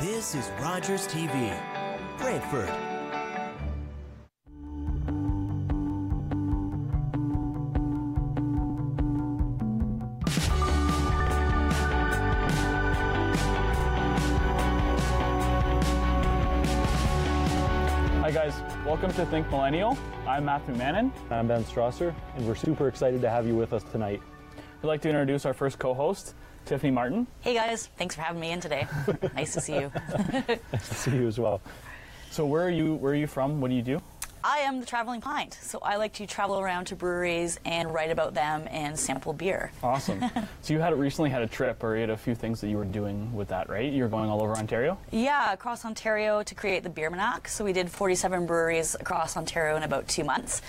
This is Rogers TV, Brantford. Hi guys, welcome to Think Millennial. I'm Matthew Mannon. I'm Ben Strasser, and we're super excited to have you with us tonight. I'd like to introduce our first co-host, Tiffany Martin. Hey guys, thanks for having me in today. nice to see you. Nice to see you as well. So where are you? Where are you from? What do you do? I am the traveling pint, so I like to travel around to breweries and write about them and sample beer. Awesome. so you had recently had a trip, or you had a few things that you were doing with that, right? You're going all over Ontario. Yeah, across Ontario to create the Beermanac. So we did 47 breweries across Ontario in about two months.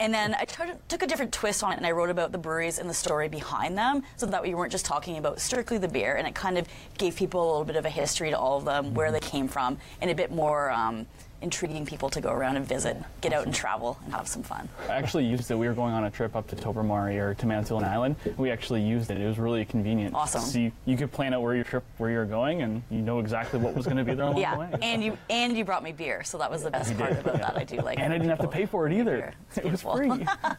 And then I took a different twist on it and I wrote about the breweries and the story behind them so that we weren't just talking about strictly the beer. And it kind of gave people a little bit of a history to all of them, where they came from, and a bit more um, intriguing people to go around and visit, get out and travel, and have some fun. I actually used it. We were going on a trip up to Tobermory or to Manitoulin Island. We actually used it. It was really convenient. Awesome. So you, you could plan out where your trip, where you're going, and you know exactly what was going to be there along the Yeah, way. and you and you brought me beer, so that was the best part about that. I do like. It. And I didn't have to pay for it either. It was free.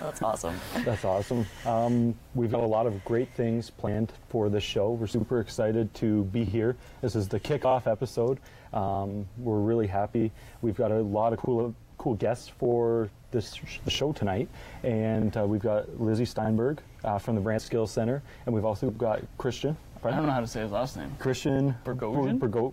That's awesome. That's awesome. Um, we've got a lot of great things planned for this show. We're super excited to be here. This is the kickoff episode. Um, we're really happy. We've got a lot of cool, cool guests for this sh- the show tonight, and uh, we've got Lizzie Steinberg uh, from the Brant Skills Center, and we've also got Christian. I don't know how to say his last name. Christian Bergosian? Bergo-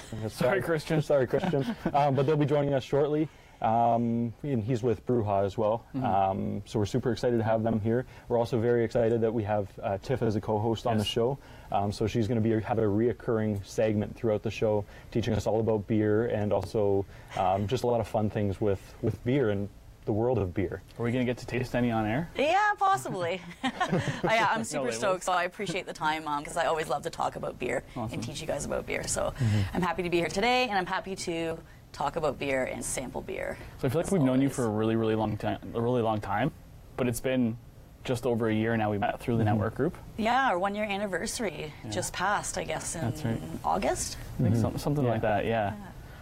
Sorry, Christian. Sorry, Christian. um, but they'll be joining us shortly. Um, and he's with Bruja as well. Mm-hmm. Um, so we're super excited to have them here. We're also very excited that we have uh, Tiff as a co-host on the show. Um, so she's going to be have a reoccurring segment throughout the show, teaching us all about beer and also um, just a lot of fun things with, with beer and the world of beer. Are we going to get to taste any on air? Yeah, possibly. I, I'm super they will. stoked, so I appreciate the time Mom, because I always love to talk about beer Awesome. and teach you guys about beer. So Mm-hmm. I'm happy to be here today, and I'm happy to talk about beer and sample beer. So I feel like we've known you for a really, really long time, a really long time, but it's been just over a year now. We met through the Mm-hmm. network group. Yeah, our one year anniversary just passed, I guess, in right. August. I think some, something like Yeah. that. Yeah.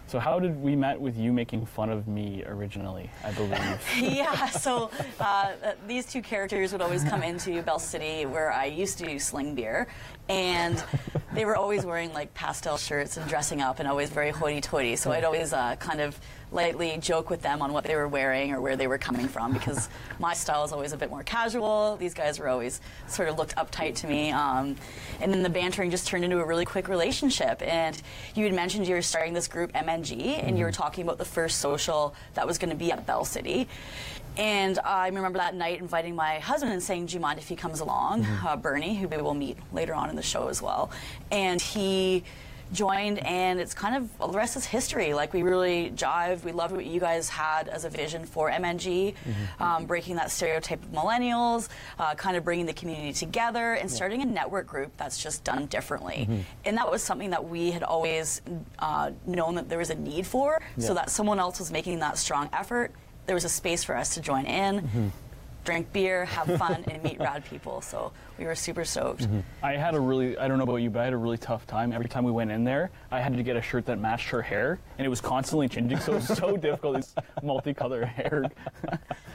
So how did we met with you making fun of me originally? I believe. yeah, so uh, these two characters would always come into Bell City where I used to sling beer, and they were always wearing like pastel shirts and dressing up and always very hoity toity. So I'd always uh, kind of lightly joke with them on what they were wearing or where they were coming from because my style is always a bit more casual. These guys were always sort of looked uptight to me. Um, and then the bantering just turned into a really quick relationship. And you had mentioned you were starting this group MNG and you were talking about the first social that was going to be at Bell City. And I remember that night inviting my husband and saying, Do you mind if he comes along? Uh, Bernie, who we will meet later on in the show as well. And he joined, and it's kind of all the rest is history. Like, we really jived. We loved what you guys had as a vision for MNG, um, breaking that stereotype of millennials, uh, kind of bringing the community together, and starting a network group that's just done differently. And that was something that we had always uh, known that there was a need for, so that someone else was making that strong effort there was a space for us to join in, drink beer, have fun, and meet rad people. So we were super stoked. I had a really, I don't know about you, but I had a really tough time. Every time we went in there, I had to get a shirt that matched her hair, and it was constantly changing, so it was so difficult. This multicolored hair.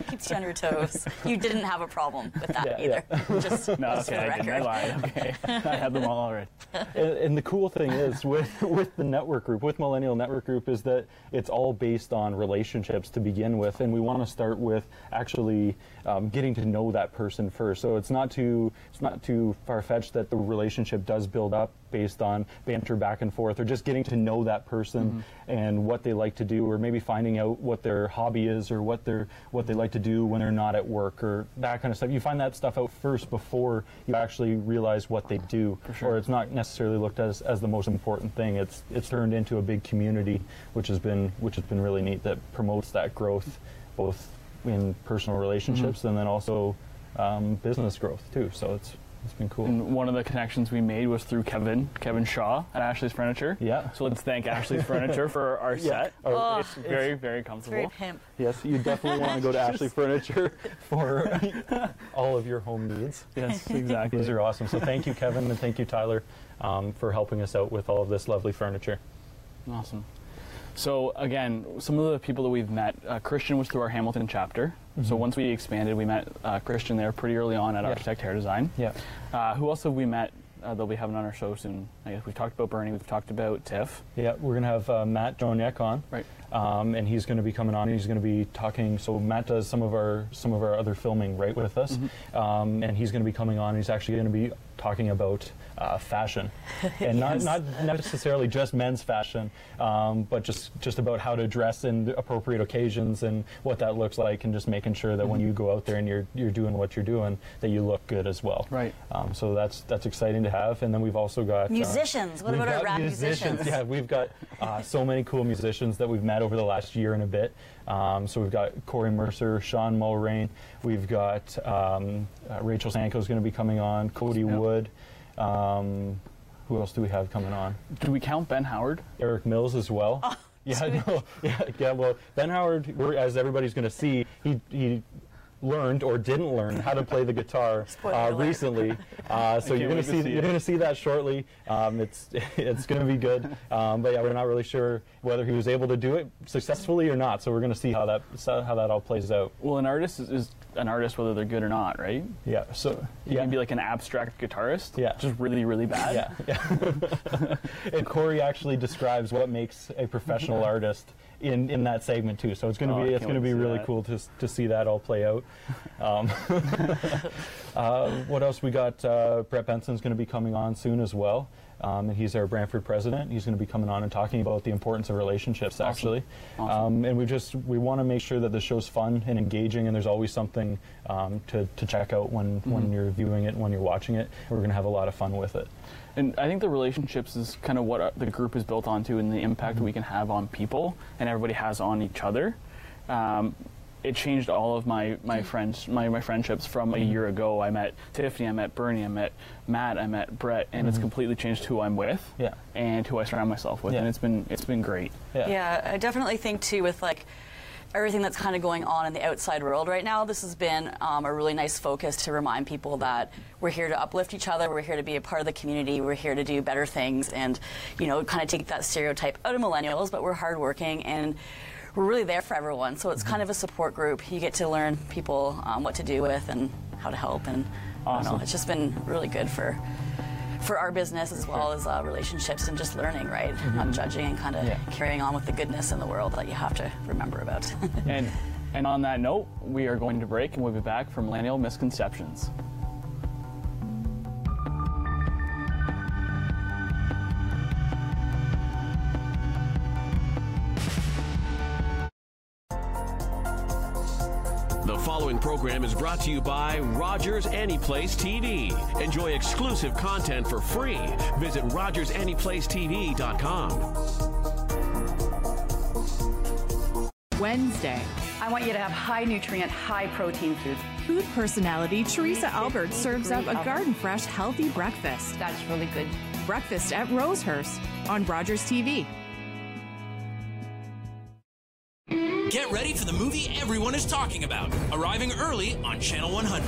Keeps you on your toes. You didn't have a problem with that Yeah, either. Just, No, just for okay, the I didn't. I record. lied. Okay, I had them all already. and, and the cool thing is with with the network group, with Millennial Network Group, is that it's all based on relationships to begin with, and we want to start with actually um, getting to know that person first. So it's not too it's not too far fetched that the relationship does build up based on banter back and forth, or just getting to know that person mm-hmm. and what they like to do, or maybe finding out what their hobby is, or what they're what they like to do when they're not at work, or that kind of stuff. You find that stuff out first before you actually realize what they do, sure. or it's not necessarily looked at as, as the most important thing. It's it's turned into a big community, which has been which has been really neat. That promotes that growth, both in personal relationships mm-hmm. and then also um, business growth too. So it's it's been cool. And one of the connections we made was through Kevin, Kevin Shaw at Ashley's Furniture. Yeah. So let's thank Ashley's Furniture for our set. Oh, Oh, it's very, very comfortable. Very pimp. Yes, you definitely want to go to Ashley Furniture for all of your home needs. Yes, exactly. These are awesome. So thank you, Kevin, and thank you, Tyler, um, for helping us out with all of this lovely furniture. Awesome. So again, some of the people that we've met, uh, Christian was through our Hamilton chapter. So once we expanded, we met uh, Christian there pretty early on at Yeah. Architect Hair Design. Yeah. Uh, who else have we met? Uh, they'll be having on our show soon. I guess we've talked about Bernie. We've talked about Tiff. Yeah, we're going to have uh, Matt Joniak on. Right. Um, and he's going to be coming on. and He's going to be talking. So Matt does some of our some of our other filming right with us, um, and he's going to be coming on. He's actually going to be talking about uh, fashion, and not not necessarily just men's fashion, um, but just just about how to dress in appropriate occasions and what that looks like, and just making sure that when you go out there and you're you're doing what you're doing, that you look good as well. Right. Um, so that's that's exciting to have. And then we've also got uh, Musicians. What about our got rap musicians? Yeah, we've got uh, so many cool musicians that we've met over the last year and a bit. Um, so we've got Corey Mercer, Sean Mulrain. We've got um, uh, Rachel Sanko is going to be coming on. Cody Yep. Wood. Um, who else do we have coming on? Do we count Ben Howard? Eric Mills as well. Oh, yeah, no, yeah, yeah. Well, Ben Howard, we're- as everybody's going to see, he he learned or didn't learn how to play the guitar uh, recently. Uh, so you're going to to see, see you're going to see that shortly. Um, it's it's going to be good. Um, but yeah, we're not really sure whether he was able to do it successfully or not. So we're going to see how that how that all plays out. Well, an artist is, is an artist whether they're good or not, right? Yeah. So You yeah. can be like an abstract guitarist. Yeah. Just really, really bad. Yeah, yeah. and Corey actually describes what makes a professional artist in, in that segment too. So it's going to Oh, be it's going to be really that. cool to to see that all play out. Um, uh, what else we got? Uh, Brett Benson's going to be coming on soon as well. Um, and he's our Brantford president. He's going to be coming on and talking about the importance of relationships, actually. Awesome. Um, and we just we want to make sure that the show's fun and engaging, and there's always something um, to, to check out when, Mm-hmm. when you're viewing it, when you're watching it. We're going to have a lot of fun with it. And I think the relationships is kind of what uh, the group is built onto and the impact Mm-hmm. we can have on people and everybody has on each other. It changed all of my, my friends my, my friendships from a Mm-hmm. year ago. I met Tiffany, I met Bernie, I met Matt, I met Brett, and it's completely changed who I'm with Mm-hmm. Yeah. and who I surround myself with, Yeah. and it's been it's been great. Yeah, I definitely think too with like everything that's kind of going on in the outside world right now. This has been um, a really nice focus to remind people that we're here to uplift each other. We're here to be a part of the community. We're here to do better things, and you know, kind of take that stereotype out of millennials. But we're hardworking and. We're really there for everyone, so it's kind of a support group. You get to learn people um, what to do with and how to help, and don't know. It's just been really good for for our business as well as uh, relationships and just learning, right? Not judging and kind of Yeah. carrying on with the goodness in the world that you have to remember about. and and on that note, we are going to break and we'll be back from Millennial Misconceptions. Program is brought to you by Rogers Anyplace TV. Enjoy exclusive content for free. Visit RogersAnyplaceTV.com. Wednesday. I want you to have high nutrient, high protein foods. Food personality Teresa Albert serves up a garden fresh, healthy breakfast. That's really good. Breakfast at Rosehurst on Rogers TV. Get ready for the movie everyone is talking about, arriving early on Channel 100.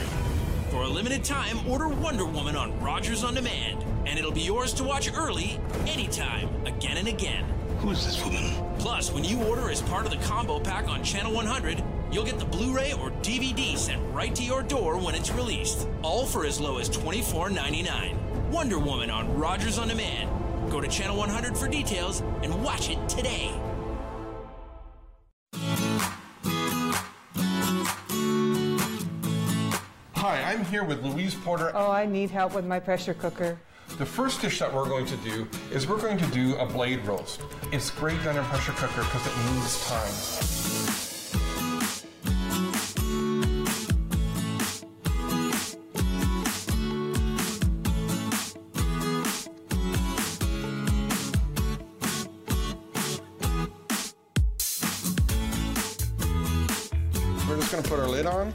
For a limited time, order Wonder Woman on Rogers On Demand, and it'll be yours to watch early, anytime, again and again. Who's this woman? Plus, when you order as part of the combo pack on Channel 100, you'll get the Blu ray or DVD sent right to your door when it's released, all for as low as $24.99. Wonder Woman on Rogers On Demand. Go to Channel 100 for details and watch it today. Here with Louise Porter. Oh, I need help with my pressure cooker. The first dish that we're going to do is we're going to do a blade roast. It's great done in a pressure cooker because it needs time. We're just going to put our lid on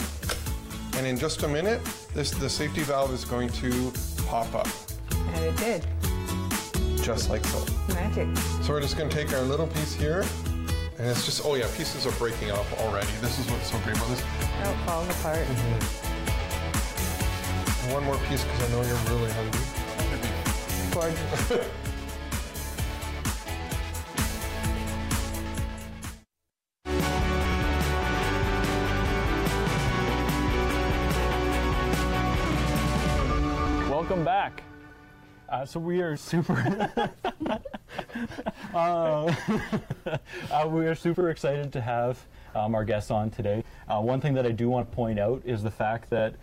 and in just a minute, this the safety valve is going to pop up, And it did. just like so. Magic. So we're just going to take our little piece here, and it's just, oh yeah, pieces are breaking off already. This is what's so great about this. Oh, falls apart. Mm-hmm. One more piece because I know you're really hungry. Gorgeous. Welcome back. Uh, so we are super. uh, uh, we are super excited to have um, our guests on today. Uh, one thing that I do want to point out is the fact that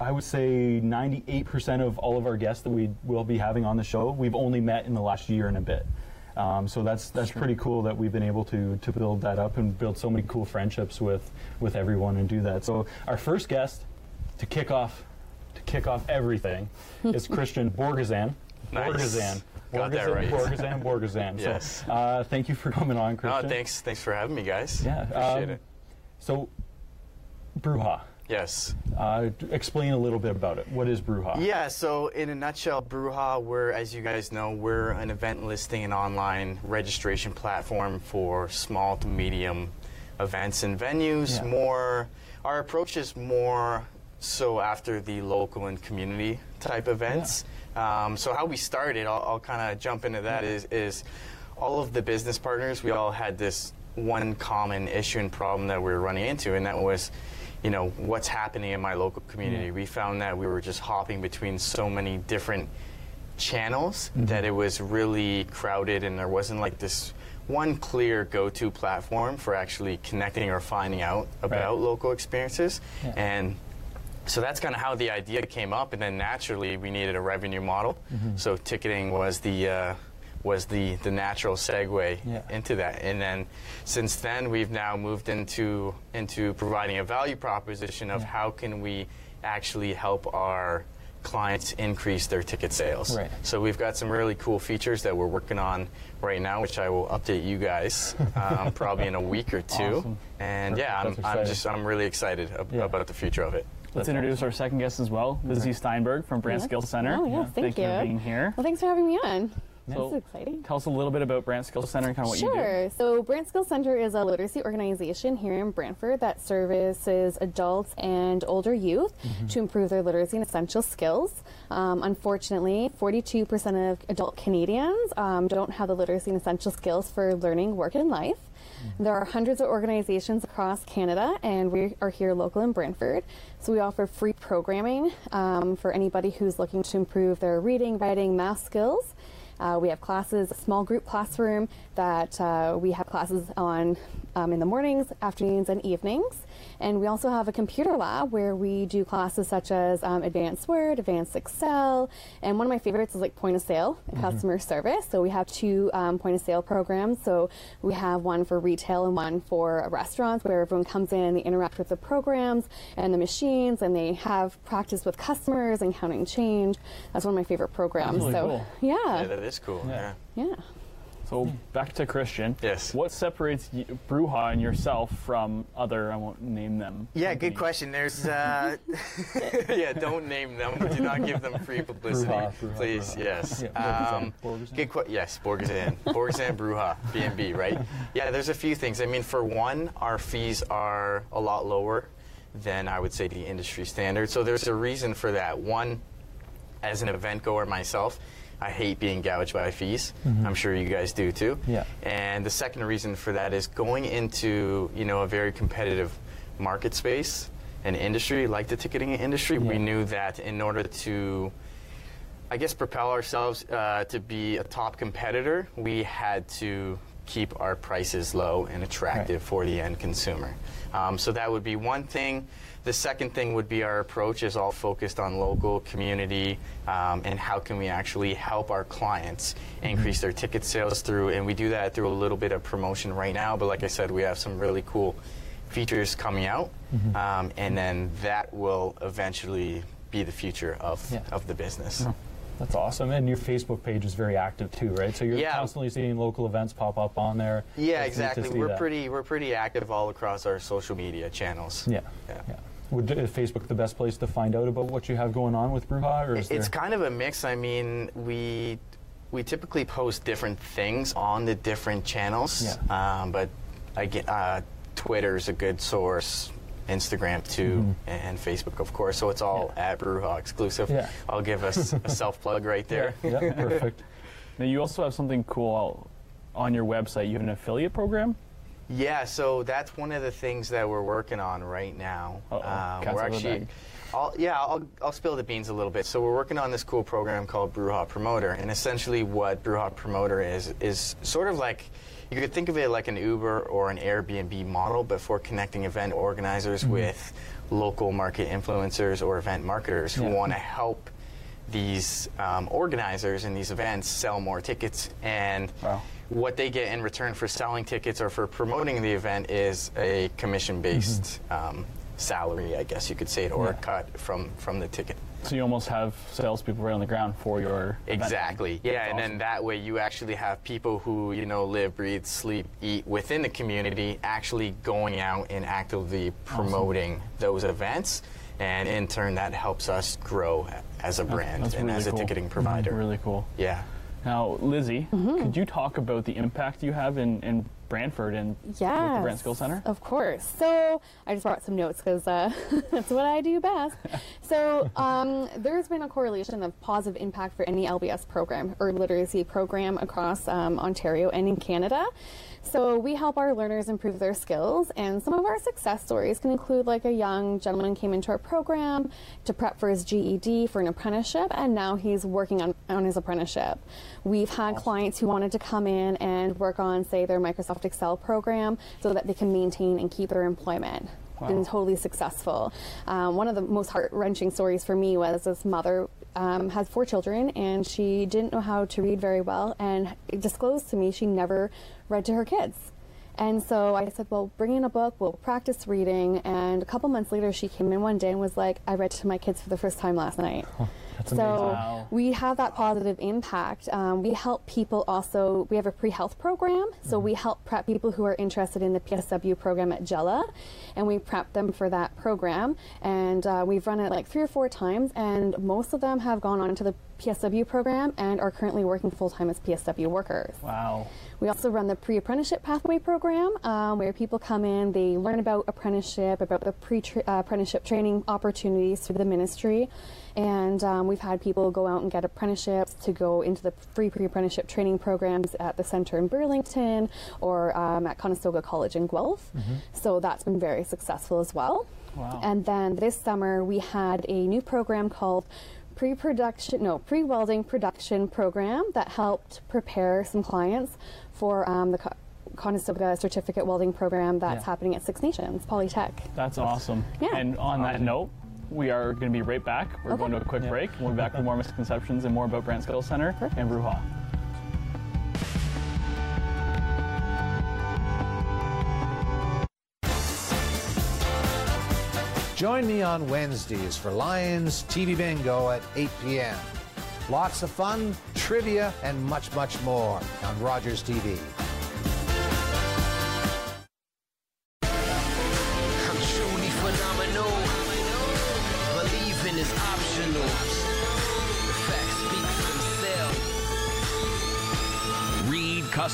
I would say 98% of all of our guests that we will be having on the show, we've only met in the last year and a bit. Um, so that's that's pretty cool that we've been able to to build that up and build so many cool friendships with with everyone and do that. So our first guest to kick off kick off everything is Christian Borgazan. Nice. Borgazan. Got that Borgazan, right. Borgazan, Borgazan. Yes. So, uh, thank you for coming on, Oh, Christian. thanks, thanks for having me, guys. Yeah. appreciate um, it. So, Bruja. Yes. Uh, d- explain a little bit about it. What is Bruja? Yeah, so in a nutshell, Bruja, we're, as you guys know, we're an event listing and online registration platform for small to medium events and venues. Yeah. More, our approach is more so after the local and community type events. Um, so how we started, I'll, I'll kind of jump into that. Is is all of the business partners, we all had this one common issue and problem that we were running into, and that was, you know, what's happening in my local community. We found that we were just hopping between so many different channels that it was really crowded, and there wasn't like this one clear go-to platform for actually connecting or finding out about local experiences. Yeah. And so that's kind of how the idea came up, and then naturally we needed a revenue model. So ticketing was the uh, was the the natural segue Yeah. into that, and then since then we've now moved into into providing a value proposition of how can we actually help our clients increase their ticket sales. Right. So we've got some really cool features that we're working on right now, which I will update you guys um, probably in a week or two. Awesome. And yeah, I'm, I'm just I'm really excited ab- Yeah. about the future of it. Let's That's introduce our second guest as well, Lizzie Steinberg from Brant Skills Center. Oh, yeah, thank you for being here. Well, thanks for having me on. So, this is exciting. Tell us a little bit about Brant Skills Center and kind of what you do. Sure. So, Brant Skills Center is a literacy organization here in Brantford that services adults and older youth to improve their literacy and essential skills. Um, unfortunately, 42% of adult Canadians um, don't have the literacy and essential skills for learning, work, and life. There are hundreds of organizations across Canada, and we are here local in Brantford. So we offer free programming um, for anybody who's looking to improve their reading, writing, math skills. Uh, we have classes, a small group classroom that uh, we have classes on um, in the mornings, afternoons, and evenings. And we also have a computer lab where we do classes such as um, advanced Word, advanced Excel, and one of my favorites is like point of sale and customer service. So we have two um, point of sale programs. So we have one for retail and one for restaurants where everyone comes in and they interact with the programs and the machines and they have practice with customers and counting change. That's one of my favorite programs. really so cool. Yeah, yeah, that is cool. Yeah. yeah. So back to Christian. Yes. What separates y- Bruja and yourself from other? I won't name them. Yeah, good question. There's, uh, yeah, don't name them. Do not give them free publicity, Bruja, Bruja, please. Bruja. Yes. Yeah, Borgazan, Um, Borgazan. good que- Yes, Borgazan, Borgazan, Bruja, B&B, right? Yeah, there's a few things. I mean, for one, our fees are a lot lower than I would say the industry standard. So there's a reason for that. One, as an event goer myself, I hate being gouged by fees. I'm sure you guys do too. Mm-hmm. Yeah. And the second reason for that is going into you know a very competitive market space and industry like the ticketing industry. We knew that in order to I guess propel ourselves uh, to be a top competitor, we had to keep our prices low and attractive for the end consumer. Um, so that would be one thing. The second thing would be our approach is all focused on local community um, and how can we actually help our clients increase their ticket sales through, and we do that through a little bit of promotion right now. But like I said, we have some really cool features coming out, um, and then that will eventually be the future of, Yeah. of the business. That's awesome. And your Facebook page is very active too, right? So you're Yeah. constantly seeing local events pop up on there. Yeah, It's exactly. We're that. pretty we're pretty active all across our social media channels. Yeah. Yeah. yeah. Would is Facebook the best place to find out about what you have going on with Bruja, or is It's there? kind of a mix. I mean, we we typically post different things on the different channels, um, but I get uh, Twitter's a good source. Instagram too, Mhm. and Facebook, of course. So it's all at Bruja exclusive. Yeah. I'll give us a self plug right there. Yeah, yeah, perfect. Now you also have something cool on your website. You have an affiliate program. Yeah, so that's one of the things that we're working on right now. Um, we're out of the actually. I'll, yeah, I'll, I'll spill the beans a little bit. So we're working on this cool program called Bruja Promoter, and essentially what Bruja Promoter is is sort of like you could think of it like an Uber or an Airbnb model, but for connecting event organizers Mm-hmm. with local market influencers or event marketers who Yeah. want to help these um, organizers in these events sell more tickets and what they get in return for selling tickets or for promoting the event is a commission-based um, salary, I guess you could say it, or a Mm-hmm. Cut from from the ticket. So you almost have salespeople right on the ground for your event. Exactly. Yeah, That's and then that way you actually have people who you know live, breathe, sleep, eat within the community actually going out and actively promoting those events, and in turn that helps us grow as a brand that's and really as a cool. ticketing provider. Really cool. Yeah. Now, Lizzie, Mm-hmm. could you talk about the impact you have in, in Brantford and the Brant Skills Center? Of course. So I just brought some notes because uh, that's what I do best. so um, there's been a correlation of positive impact for any LBS program or literacy program across um, Ontario and in Canada. So we help our learners improve their skills, and some of our success stories can include like a young gentleman came into our program to prep for his GED for an apprenticeship, and now he's working on, on his apprenticeship. We've had clients who wanted to come in and work on, say, their Microsoft Excel program so that they can maintain and keep their employment. Wow. Been totally successful. Um, one of the most heart wrenching stories for me was this mother um, has four children and she didn't know how to read very well and disclosed to me she never read to her kids. And so I said, well, bring in a book, we'll practice reading. And a couple months later, she came in one day and was like, I read to my kids for the first time last night. That's so. Wow. we have that positive impact. Um, we help people also, we have a pre health program. So we help prep people who are interested in the PSW program at Jella. And we prep them for that program. And uh, we've run it like three or four times. And most of them have gone on to the PSW program and are currently working full time as PSW workers. Wow. We also run the pre apprenticeship pathway program um, where people come in, they learn about apprenticeship, about the pre uh, apprenticeship training opportunities through the ministry. And um, we've had people go out and get apprenticeships to go into the free pre apprenticeship training programs at the center in Burlington or um, at Conestoga College in Guelph. So that's been very successful as well. Wow. And then this summer we had a new program called pre-production, no, pre-welding production program that helped prepare some clients for um, the Co- Conestoga Certificate Welding Program that's Yeah. happening at Six Nations Polytech. That's awesome. Yeah. And on that note, we are going to be right back. We're Okay. going to a quick break. We'll be back with more misconceptions and more about Brant Skills Center and Bruja. Join me on Wednesdays for Lions TV Bingo at 8 p.m. Lots of fun, trivia, and much, much more on Rogers TV.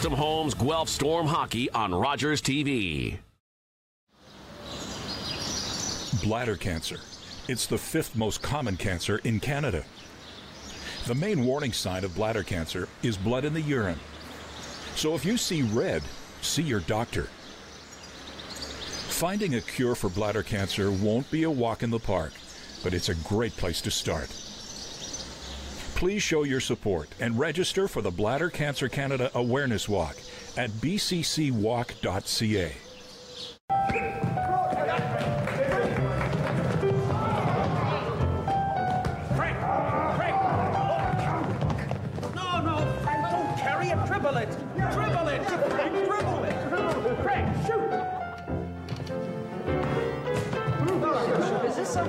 Custom Homes Guelph Storm Hockey on Rogers TV. Bladder cancer. It's the fifth most common cancer in Canada. The main warning sign of bladder cancer is blood in the urine. So if you see red, see your doctor. Finding a cure for bladder cancer won't be a walk in the park, but it's a great place to start. Please show your support and register for the Bladder Cancer Canada Awareness Walk at bccwalk.ca.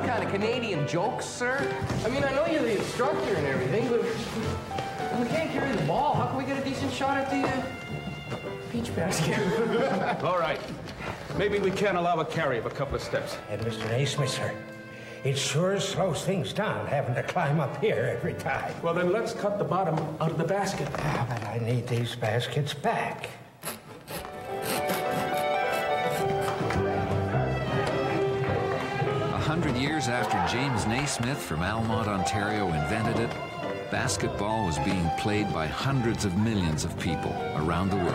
kind of Canadian jokes, sir? I mean, I know you're the instructor and everything, but we can't carry the ball, how can we get a decent shot at the uh, peach basket? All right. Maybe we can allow a carry of a couple of steps. And Mr. Naismith, sir, it sure slows things down having to climb up here every time. Well, then let's cut the bottom out of the basket. Ah, but I need these baskets back. Years after James Naismith from Almonte, Ontario invented it, basketball was being played by hundreds of millions of people around the world.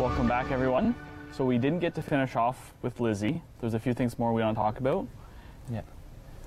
Welcome back, everyone. So we didn't get to finish off with Lizzie. There's a few things more we want to talk about. Yeah.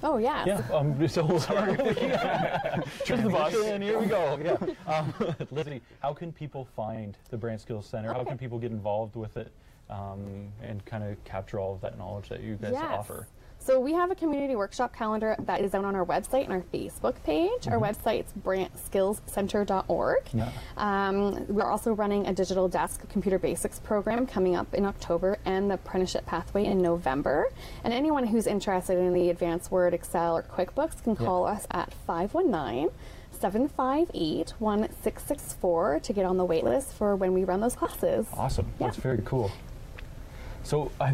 Oh, yes. Yeah, um, so sorry. Just the boss. And here we go. Yeah. Um, Lizzie, how can people find the Brant Skills Center? How can people get involved with it um, and kind of capture all of that knowledge that you guys Yes. offer? So we have a community workshop calendar that is out on our website and our Facebook page. Our Mhm. website's brandskillscenter.org. Yeah. Um, we're also running a digital desk computer basics program coming up in October and the apprenticeship pathway in November. And anyone who's interested in the advanced Word, Excel, or QuickBooks can Yeah. call us at 519 758 1664 to get on the wait list for when we run those classes. Awesome. That's very cool. So I,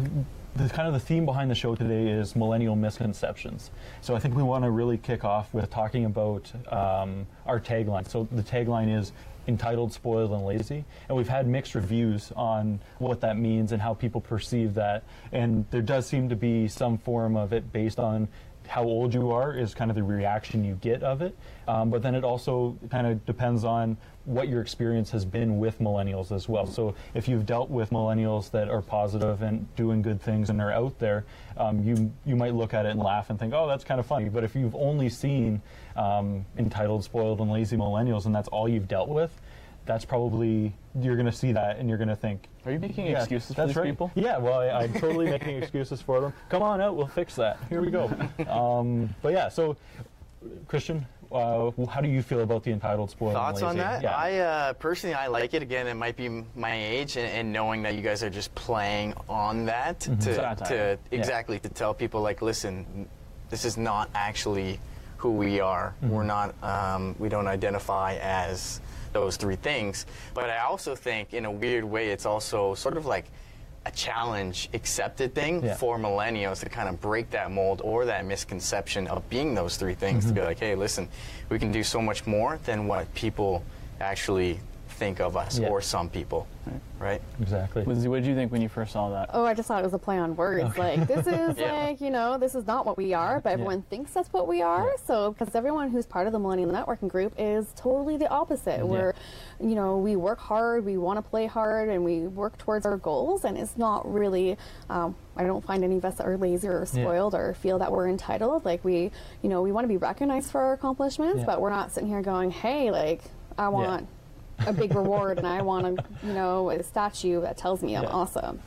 the kind of the theme behind the show today is millennial misconceptions. So I think we want to really kick off with talking about um, our tagline. So the tagline is entitled, spoiled, and lazy. And we've had mixed reviews on what that means and how people perceive that. And there does seem to be some form of it based on how old you are is kind of the reaction you get of it. Um, but then it also kind of depends on what your experience has been with millennials as well. So if you've dealt with millennials that are positive and doing good things and are out there, um, you you might look at it and laugh and think, oh, that's kind of funny. But if you've only seen um, entitled, spoiled, and lazy millennials, and that's all you've dealt with, that's probably you're going to see that and you're going to think. Are you making Yeah, excuses for these right. people? Yeah, well, I, I'm totally making excuses for them. Come on out, we'll fix that. Here we go. Um, but yeah, so Christian, uh, how do you feel about the entitled, spoiled, Thoughts and on that? Yeah. I uh, personally, I like it. Again, it might be my age, and, and knowing that you guys are just playing on that Mhm. to, Satire. to Yeah. exactly to tell people like, listen, this is not actually who we are. Mhm. We're not. Um, we don't identify as those three things. But I also think, in a weird way, it's also sort of like a challenge accepted thing Yeah. for millennials to kind of break that mold or that misconception of being those three things to mm-hmm. be like hey listen we can do so much more than what people actually think of us Yeah. or some people right exactly Lizzie, what did you think when you first saw that? Oh, I just thought it was a play on words. Like this is Yeah. like you know this is not what we are, but everyone thinks that's what we are. So because everyone who's part of the Millennial Networking Group is totally the opposite. Yeah. We're, you know, we work hard, we want to play hard, and we work towards our goals. And it's not really. Um, I don't find any of us that are lazy or Yeah. spoiled or feel that we're entitled. Like we, you know, we want to be recognized for our accomplishments, Yeah. but we're not sitting here going, "Hey, like I want." A big reward and I want a you know a statue that tells me I'm Yeah. awesome.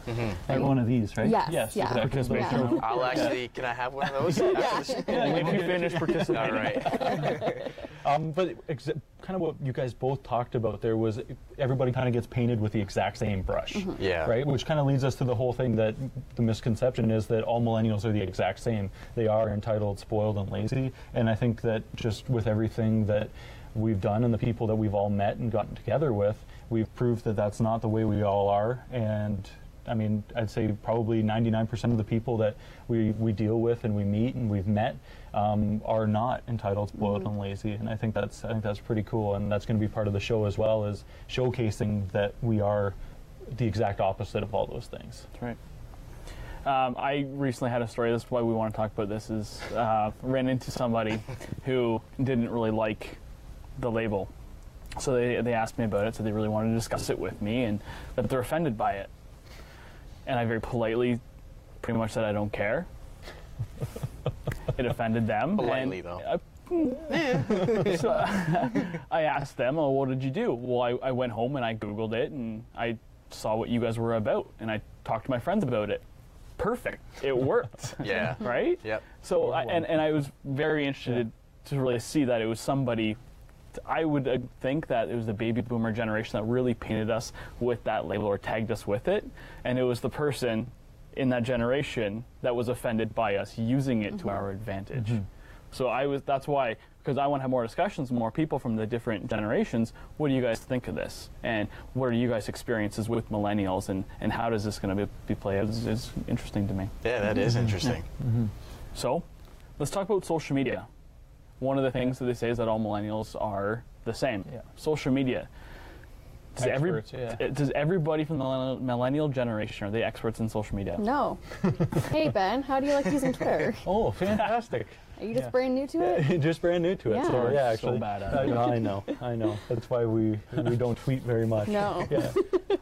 Like one of these, right? Yes, Yes. yeah. exactly. Just make i'll actually can i have one of those Yeah. after the? Yeah, if you finish participating. all right Um, but ex- kind of what you guys both talked about there was everybody kind of gets painted with the exact same brush. Mm-hmm. Yeah. Right? Which kind of leads us to the whole thing that the misconception is that all millennials are the exact same. They are entitled, spoiled, and lazy. And I think that just with everything that we've done and the people that we've all met and gotten together with, we've proved that that's not the way we all are. And I mean, I'd say probably 99% of the people that we, we deal with and we meet and we've met um, are not entitled, spoiled, and lazy. And I think that's I think that's pretty cool. And that's going to be part of the show as well as showcasing that we are the exact opposite of all those things. That's right. Um, I recently had a story. This is why we want to talk about this. Is uh, ran into somebody who didn't really like the label, so they they asked me about it. So they really wanted to discuss it with me, and that they're offended by it. And I very politely, pretty much said I don't care. it offended them. Politely, and though. I- so I asked them, "Oh, what did you do?" Well, I, I went home and I googled it and I saw what you guys were about, and I talked to my friends about it. Perfect, it worked. Yeah. right. Yep. So I, and and I was very interested to really see that it was somebody. I would uh, think that it was the baby boomer generation that really painted us with that label or tagged us with it, and it was the person in that generation that was offended by us using it to mm-hmm. our advantage. Mm-hmm. So I was that's why because I want to have more discussions, with more people from the different generations. What do you guys think of this? And what are you guys' experiences with millennials? And, and how does this going to be, be played out? It's, it's interesting to me. Yeah, that is mm-hmm. interesting. So, let's talk about social media. One of the things that they say is that all millennials are the same. Social media. Does, every, Experts, yeah. uh, does everybody from the millennial- millennial generation are they experts in social media? No. hey Ben, how do you like using Twitter? Oh, fantastic. Are you just Yeah. brand new to it? just brand new to it. Yeah. So We're yeah, so actually, bad at I it. know, I know, I know. That's why we we don't tweet very much. No. Yeah.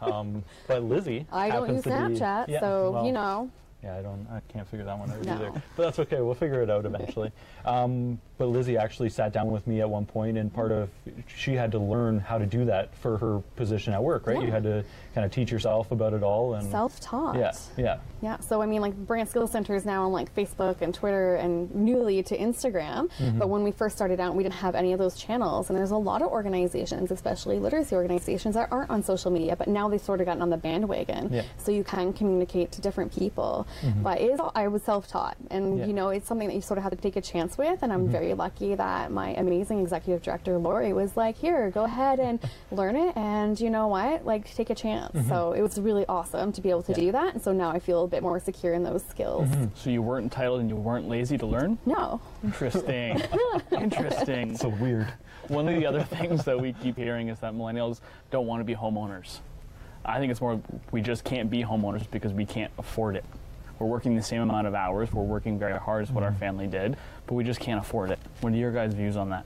Um, but Lizzie. I don't happens use to be- Snapchat, yeah, so well, you know. Yeah, I don't. I can't figure that one out No. either. But that's okay. We'll figure it out eventually. um, but Lizzie actually sat down with me at one point, and part of she had to learn how to do that for her position at work. Right? Yeah. You had to kind of teach yourself about it all and Self-taught. Yeah, yeah. Yeah, so I mean, like Brant Skills Center is now on like Facebook and Twitter and newly to Instagram. Mhm. But when we first started out, we didn't have any of those channels. And there's a lot of organizations, especially literacy organizations, that aren't on social media, but now they've sort of gotten on the bandwagon. Yeah. So you can communicate to different people. Mhm. But it is, I was self taught. And, Yeah. you know, it's something that you sort of have to take a chance with. And I'm Mhm. very lucky that my amazing executive director, Lori, was like, here, go ahead and learn it. And you know what? Like, take a chance. Mhm. So it was really awesome to be able to Yeah. do that. And so now I feel a bit more secure in those skills. So you weren't entitled and you weren't lazy to learn? No. Interesting. Interesting. So weird. One of the other things that we keep hearing is that millennials don't want to be homeowners. I think it's more we just can't be homeowners because we can't afford it. We're working the same amount of hours. We're working very hard as what our family did, but we just can't afford it. What are your guys' views on that?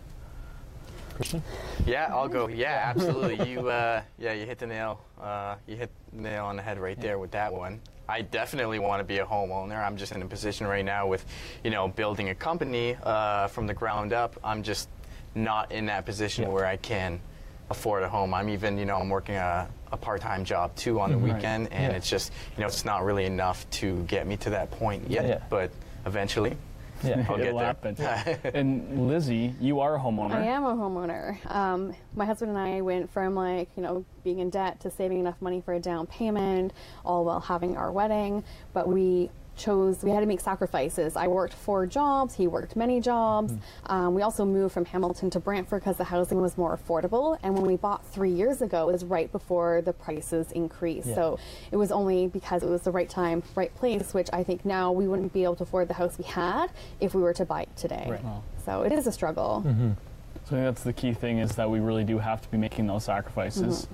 Christian? Yeah, I'll go. Yeah, absolutely. you, uh, yeah, you hit the nail. Uh, you hit the nail on the head right there with that one. I definitely want to be a homeowner. I'm just in a position right now with, you know, building a company uh, from the ground up. I'm just not in that position where I can afford a home. I'm even, you know, I'm working a, a part-time job too on the. Right. weekend, and Yeah. it's just, you know, it's not really enough to get me to that point yet. Yeah. But eventually, Yeah, I'll get it'll there. happen. and Lizzie, you are a homeowner. I am a homeowner. Um, my husband and I went from like, you know, being in debt to saving enough money for a down payment, all while having our wedding. But we chose, we had to make sacrifices. I worked four jobs, he worked many jobs. Um, we also moved from Hamilton to Brantford because the housing was more affordable. And when we bought three years ago, it was right before the prices increased. Yeah. So it was only because it was the right time, right place, which I think now we wouldn't be able to afford the house we had if we were to buy it today. Right. Wow. So it is a struggle. So I think that's the key thing is that we really do have to be making those sacrifices.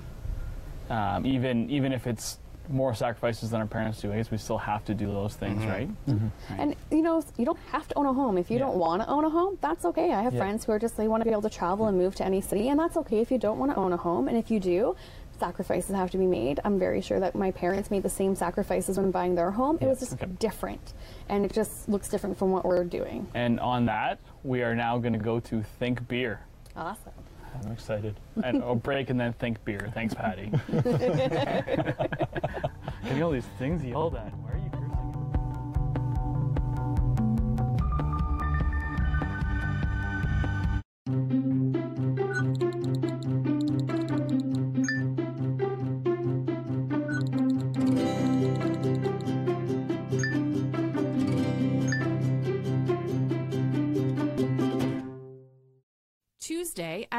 Um, even even if it's more sacrifices than our parents do, I guess we still have to do those things, mm-hmm. right? Mm-hmm. Right. And you know, you don't have to own a home. If you don't want to own a home, that's okay. I have Yeah. friends who are just they want to be able to travel and move to any city, and that's okay if you don't want to own a home. And if you do, sacrifices have to be made. I'm very sure that my parents made the same sacrifices when buying their home. It was just Okay. different, and it just looks different from what we're doing. And on that, we are now going to go to Think Beer. Awesome. I'm excited. And a break and then Think Beer. Thanks, Patty. Getting all these things yelled at. Where are you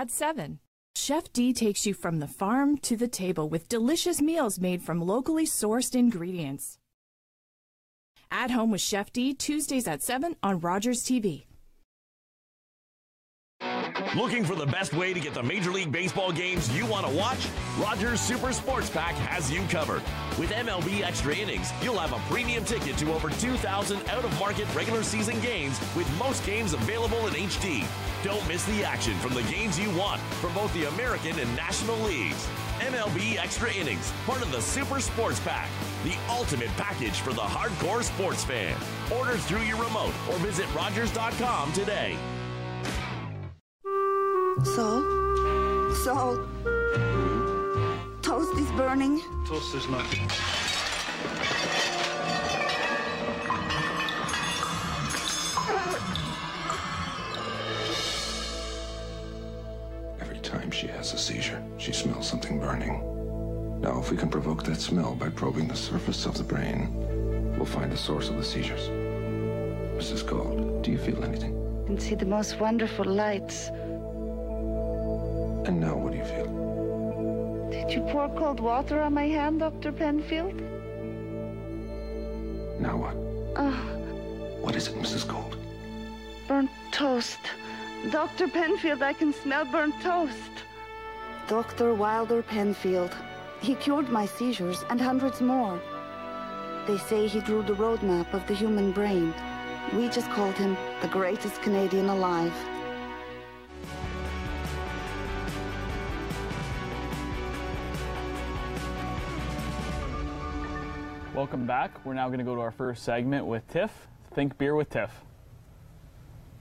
At 7. Chef D takes you from the farm to the table with delicious meals made from locally sourced ingredients. At Home with Chef D, Tuesdays at 7 on Rogers TV. Looking for the best way to get the Major League Baseball games you want to watch? Rogers Super Sports Pack has you covered. With MLB Extra Innings, you'll have a premium ticket to over 2,000 out of market regular season games, with most games available in HD. Don't miss the action from the games you want from both the American and National Leagues. MLB Extra Innings, part of the Super Sports Pack, the ultimate package for the hardcore sports fan. Order through your remote or visit Rogers.com today. Saul? Saul? Toast is burning. Toast is not. Every time she has a seizure, she smells something burning. Now, if we can provoke that smell by probing the surface of the brain, we'll find the source of the seizures. Mrs. Gold, do you feel anything? and see the most wonderful lights. And now what do you feel? Did you pour cold water on my hand, Dr. Penfield? Now what? Oh, What is it, Mrs. Gold? burnt toast. Dr. Penfield, I can smell burnt toast. Dr. Wilder Penfield. He cured my seizures and hundreds more. They say he drew the roadmap of the human brain. We just called him the greatest Canadian alive. Welcome back. We're now going to go to our first segment with Tiff. Think beer with Tiff.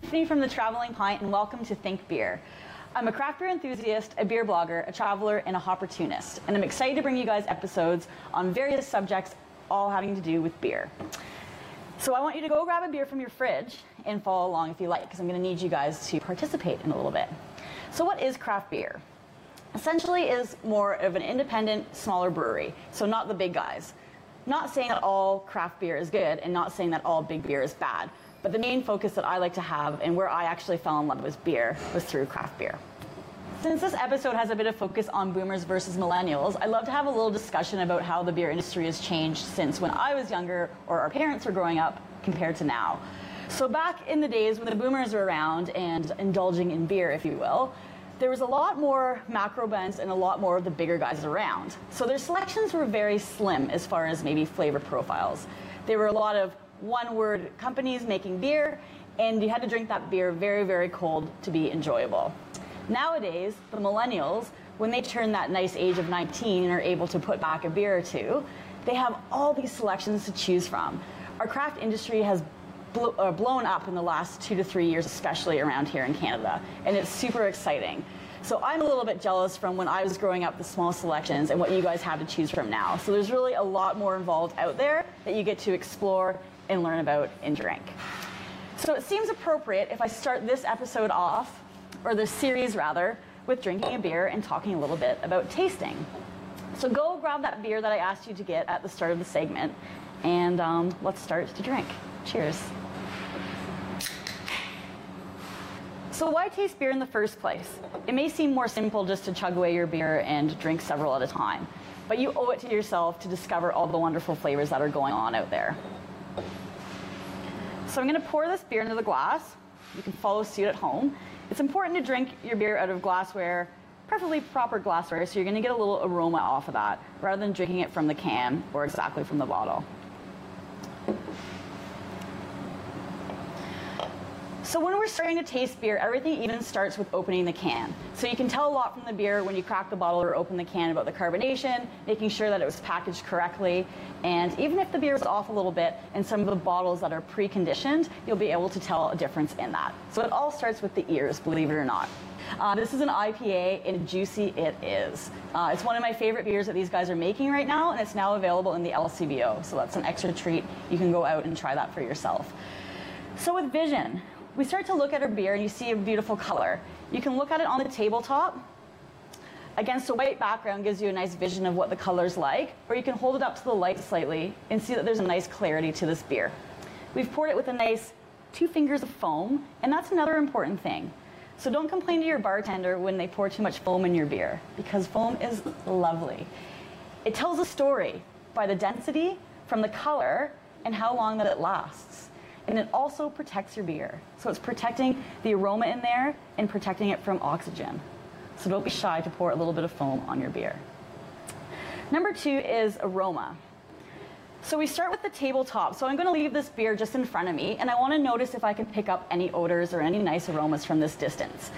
Tiffany from the Traveling Pint, and welcome to Think Beer. I'm a craft beer enthusiast, a beer blogger, a traveler, and a opportunist, and I'm excited to bring you guys episodes on various subjects, all having to do with beer. So I want you to go grab a beer from your fridge and follow along if you like, because I'm going to need you guys to participate in a little bit. So what is craft beer? Essentially, is more of an independent, smaller brewery. So not the big guys. Not saying that all craft beer is good, and not saying that all big beer is bad. But the main focus that I like to have, and where I actually fell in love with beer, was through craft beer. Since this episode has a bit of focus on boomers versus millennials, I'd love to have a little discussion about how the beer industry has changed since when I was younger or our parents were growing up compared to now. So, back in the days when the boomers were around and indulging in beer, if you will, there was a lot more macro blends and a lot more of the bigger guys around. So, their selections were very slim as far as maybe flavor profiles. There were a lot of one word companies making beer, and you had to drink that beer very, very cold to be enjoyable. Nowadays, the millennials, when they turn that nice age of 19 and are able to put back a beer or two, they have all these selections to choose from. Our craft industry has uh, blown up in the last two to three years, especially around here in Canada, and it's super exciting. So I'm a little bit jealous from when I was growing up, the small selections, and what you guys have to choose from now. So there's really a lot more involved out there that you get to explore and learn about and drink. So it seems appropriate if I start this episode off, or this series rather, with drinking a beer and talking a little bit about tasting. So go grab that beer that I asked you to get at the start of the segment, and um, let's start to drink. Cheers. So why taste beer in the first place? It may seem more simple just to chug away your beer and drink several at a time, but you owe it to yourself to discover all the wonderful flavors that are going on out there. So I'm going to pour this beer into the glass. You can follow suit at home. It's important to drink your beer out of glassware, preferably proper glassware, so you're going to get a little aroma off of that, rather than drinking it from the can or exactly from the bottle. So when we're starting to taste beer, everything even starts with opening the can. So you can tell a lot from the beer when you crack the bottle or open the can about the carbonation, making sure that it was packaged correctly. And even if the beer is off a little bit in some of the bottles that are preconditioned, you'll be able to tell a difference in that. So it all starts with the ears, believe it or not. Uh, this is an IPA, and juicy it is. Uh, it's one of my favorite beers that these guys are making right now, and it's now available in the LCBO. So that's an extra treat. You can go out and try that for yourself. So with vision, we start to look at our beer and you see a beautiful color. You can look at it on the tabletop. Against a white background gives you a nice vision of what the color's like, or you can hold it up to the light slightly and see that there's a nice clarity to this beer. We've poured it with a nice two fingers of foam, and that's another important thing. So don't complain to your bartender when they pour too much foam in your beer, because foam is lovely. It tells a story by the density, from the color, and how long that it lasts and it also protects your beer. So it's protecting the aroma in there and protecting it from oxygen. So don't be shy to pour a little bit of foam on your beer. Number two is aroma. So we start with the tabletop. So I'm going to leave this beer just in front of me, and I want to notice if I can pick up any odors or any nice aromas from this distance.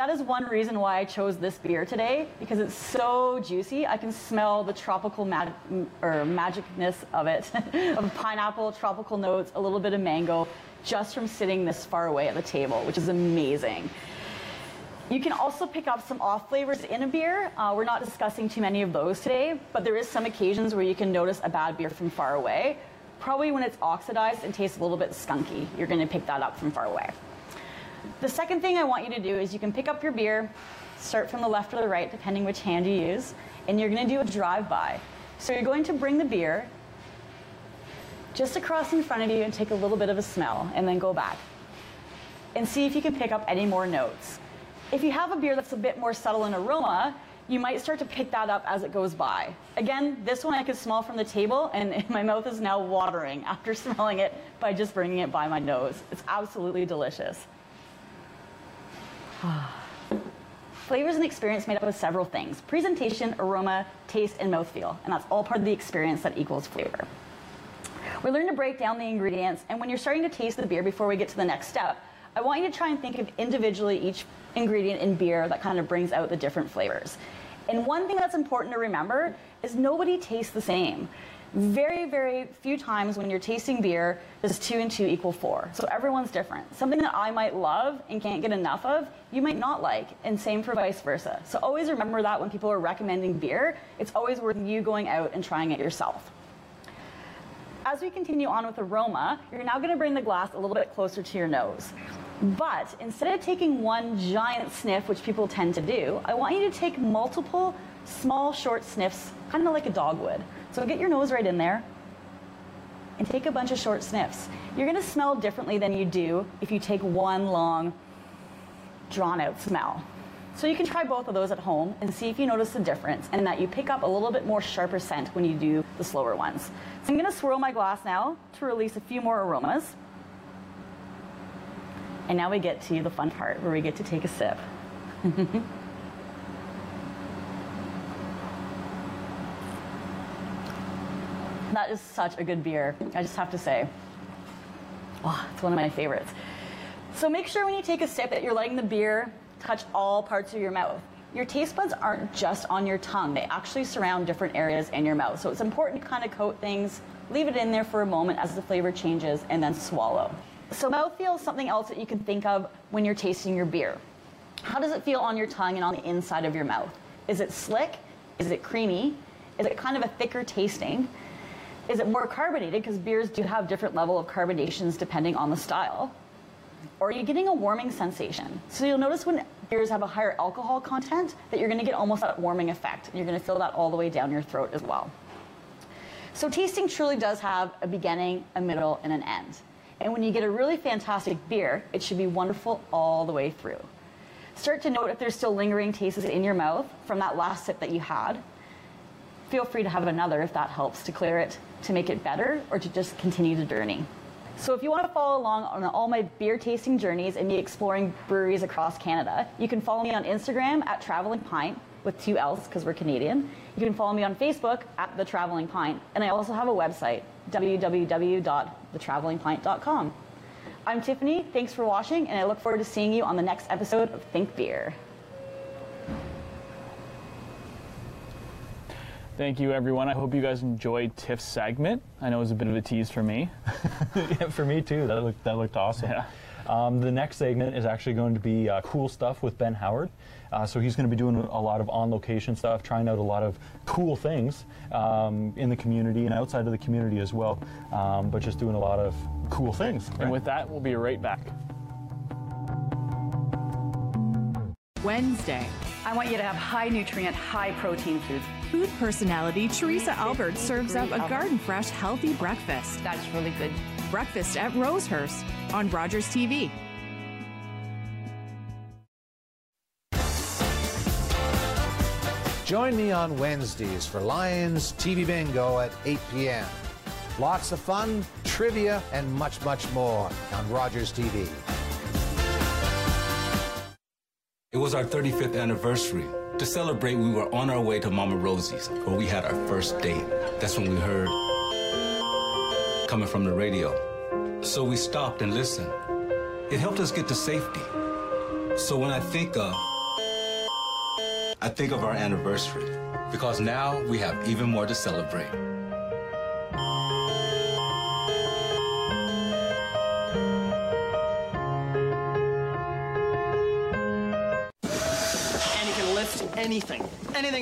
That is one reason why I chose this beer today, because it's so juicy. I can smell the tropical mag- or magicness of it, of pineapple, tropical notes, a little bit of mango, just from sitting this far away at the table, which is amazing. You can also pick up some off flavors in a beer. Uh, we're not discussing too many of those today, but there is some occasions where you can notice a bad beer from far away. Probably when it's oxidized and tastes a little bit skunky, you're to pick that up from far away. The second thing I want you to do is you can pick up your beer, start from the left or the right, depending which hand you use, and you're going to do a drive-by. So you're going to bring the beer just across in front of you and take a little bit of a smell, and then go back. and see if you can pick up any more notes. If you have a beer that's a bit more subtle in aroma, you might start to pick that up as it goes by. Again, this one I could smell from the table, and my mouth is now watering after smelling it by just bringing it by my nose. It's absolutely delicious. Flavor is an experience made up of several things presentation, aroma, taste, and mouthfeel. And that's all part of the experience that equals flavor. We learn to break down the ingredients, and when you're starting to taste the beer before we get to the next step, I want you to try and think of individually each ingredient in beer that kind of brings out the different flavors. And one thing that's important to remember is nobody tastes the same. Very, very few times when you're tasting beer does two and two equal four. So everyone's different. Something that I might love and can't get enough of, you might not like, and same for vice versa. So always remember that when people are recommending beer, it's always worth you going out and trying it yourself. As we continue on with aroma, you're now going to bring the glass a little bit closer to your nose. But instead of taking one giant sniff, which people tend to do, I want you to take multiple small, short sniffs, kind of like a dog would. So get your nose right in there and take a bunch of short sniffs. You're going to smell differently than you do if you take one long, drawn out smell. So you can try both of those at home and see if you notice the difference and that you pick up a little bit more sharper scent when you do the slower ones. So I'm going to swirl my glass now to release a few more aromas. And now we get to the fun part where we get to take a sip. that is such a good beer, I just have to say. Oh, it's one of my favorites. So make sure when you take a sip that you're letting the beer touch all parts of your mouth. Your taste buds aren't just on your tongue, they actually surround different areas in your mouth. So it's important to kind of coat things, leave it in there for a moment as the flavor changes, and then swallow. So mouthfeel is something else that you can think of when you're tasting your beer. How does it feel on your tongue and on the inside of your mouth? Is it slick? Is it creamy? Is it kind of a thicker tasting? Is it more carbonated? Because beers do have different level of carbonations depending on the style. Or are you getting a warming sensation? So you'll notice when beers have a higher alcohol content that you're going to get almost that warming effect. And you're going to feel that all the way down your throat as well. So tasting truly does have a beginning, a middle, and an end. And when you get a really fantastic beer, it should be wonderful all the way through. Start to note if there's still lingering tastes in your mouth from that last sip that you had. Feel free to have another if that helps to clear it, to make it better, or to just continue the journey. So if you want to follow along on all my beer tasting journeys and me exploring breweries across Canada, you can follow me on Instagram at Traveling Pint with two L's because we're Canadian. You can follow me on Facebook at The Traveling Pint, and I also have a website, www.thetravelingpint.com. I'm Tiffany, thanks for watching, and I look forward to seeing you on the next episode of Think Beer. Thank you, everyone. I hope you guys enjoyed Tiff's segment. I know it was a bit of a tease for me. yeah, for me too. That looked that looked awesome. Yeah. Um, the next segment is actually going to be uh, cool stuff with Ben Howard. Uh, so he's going to be doing a lot of on-location stuff, trying out a lot of cool things um, in the community and outside of the community as well. Um, but just doing a lot of cool things. And with that, we'll be right back. Wednesday. I want you to have high nutrient, high protein foods. Food personality Theresa Albert serves up a garden fresh, healthy breakfast. That's really good. Breakfast at Rosehurst on Rogers TV. Join me on Wednesdays for Lions TV Bingo at 8 p.m. Lots of fun, trivia, and much, much more on Rogers TV. It was our 35th anniversary. To celebrate, we were on our way to Mama Rosie's, where we had our first date. That's when we heard coming from the radio. So we stopped and listened. It helped us get to safety. So when I think of, I think of our anniversary, because now we have even more to celebrate.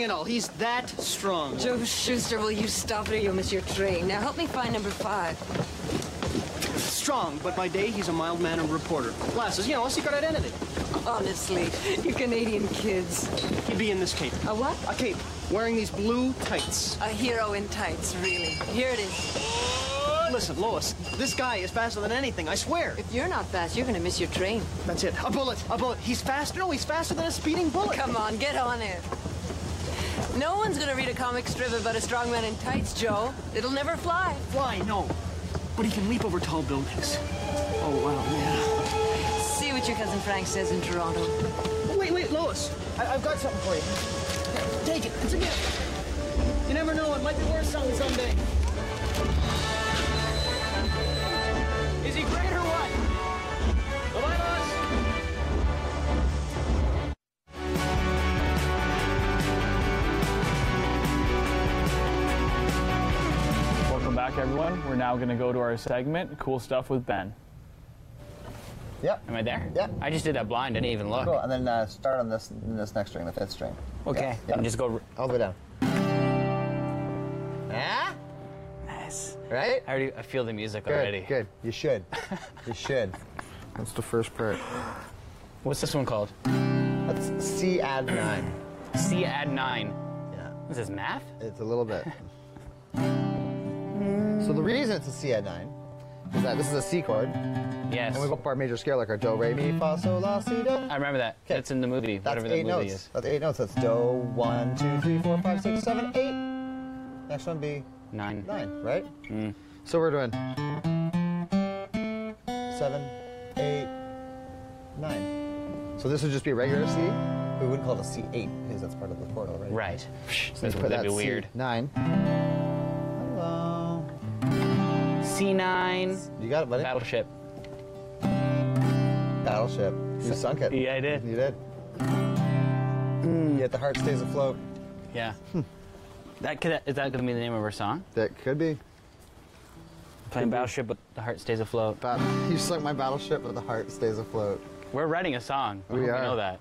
He's that strong. Joe Shuster, will you stop it or you'll miss your train? Now help me find number five. Strong, but by day he's a mild-mannered reporter. Glasses, you know, a secret identity. Honestly, you Canadian kids. He'd be in this cape. A what? A cape. Wearing these blue tights. A hero in tights, really. Here it is. Listen, Lois, this guy is faster than anything, I swear. If you're not fast, you're gonna miss your train. That's it. A bullet. A bullet. He's faster. No, he's faster than a speeding bullet. Come on, get on it. No one's gonna read a comic strip about a strong man in tights, Joe. It'll never fly. Fly, no. But he can leap over tall buildings. Oh, wow, yeah. See what your cousin Frank says in Toronto. Wait, wait, Lois. I- I've got something for you. Take it. It's a gift. You never know. It might be worth something someday. Everyone. We're now going to go to our segment, Cool Stuff with Ben. Yep. Am I there? Yep. I just did that blind. Didn't even look. Cool. And then uh, start on this this next string, the fifth string. Okay. Yeah. And just go. All the way down. Yeah. Nice. Right? I already I feel the music Good. already. Good. You should. you should. That's the first part. What's this one called? That's C add nine. C add nine. Yeah. Is this math? It's a little bit. so the reason it's a C add nine is that this is a C chord. Yes. And we go up our major scale like our do, re, mi, fa, sol, la, si, do. I remember that. That's in the movie. That's whatever eight the movie notes. is. That's eight notes. That's do, one, two, three, four, five, six, seven, eight. Next one be Nine. nine, right? Mm. So we're doing seven, eight, nine. So this would just be a regular C. We wouldn't call it a C8 because that's part of the chord already. Right. So That'd, put that'd be that weird. C9. Hello. C9. You got it, buddy. Battleship. Battleship. You sunk it. Yeah, I did. You did. Mm, yet the heart stays afloat. Yeah. Hmm. that could is that gonna be the name of our song? That could be. Playing Battleship, but the heart stays afloat. Bat- you sunk my battleship, but the heart stays afloat. We're writing a song. I We are. You know that.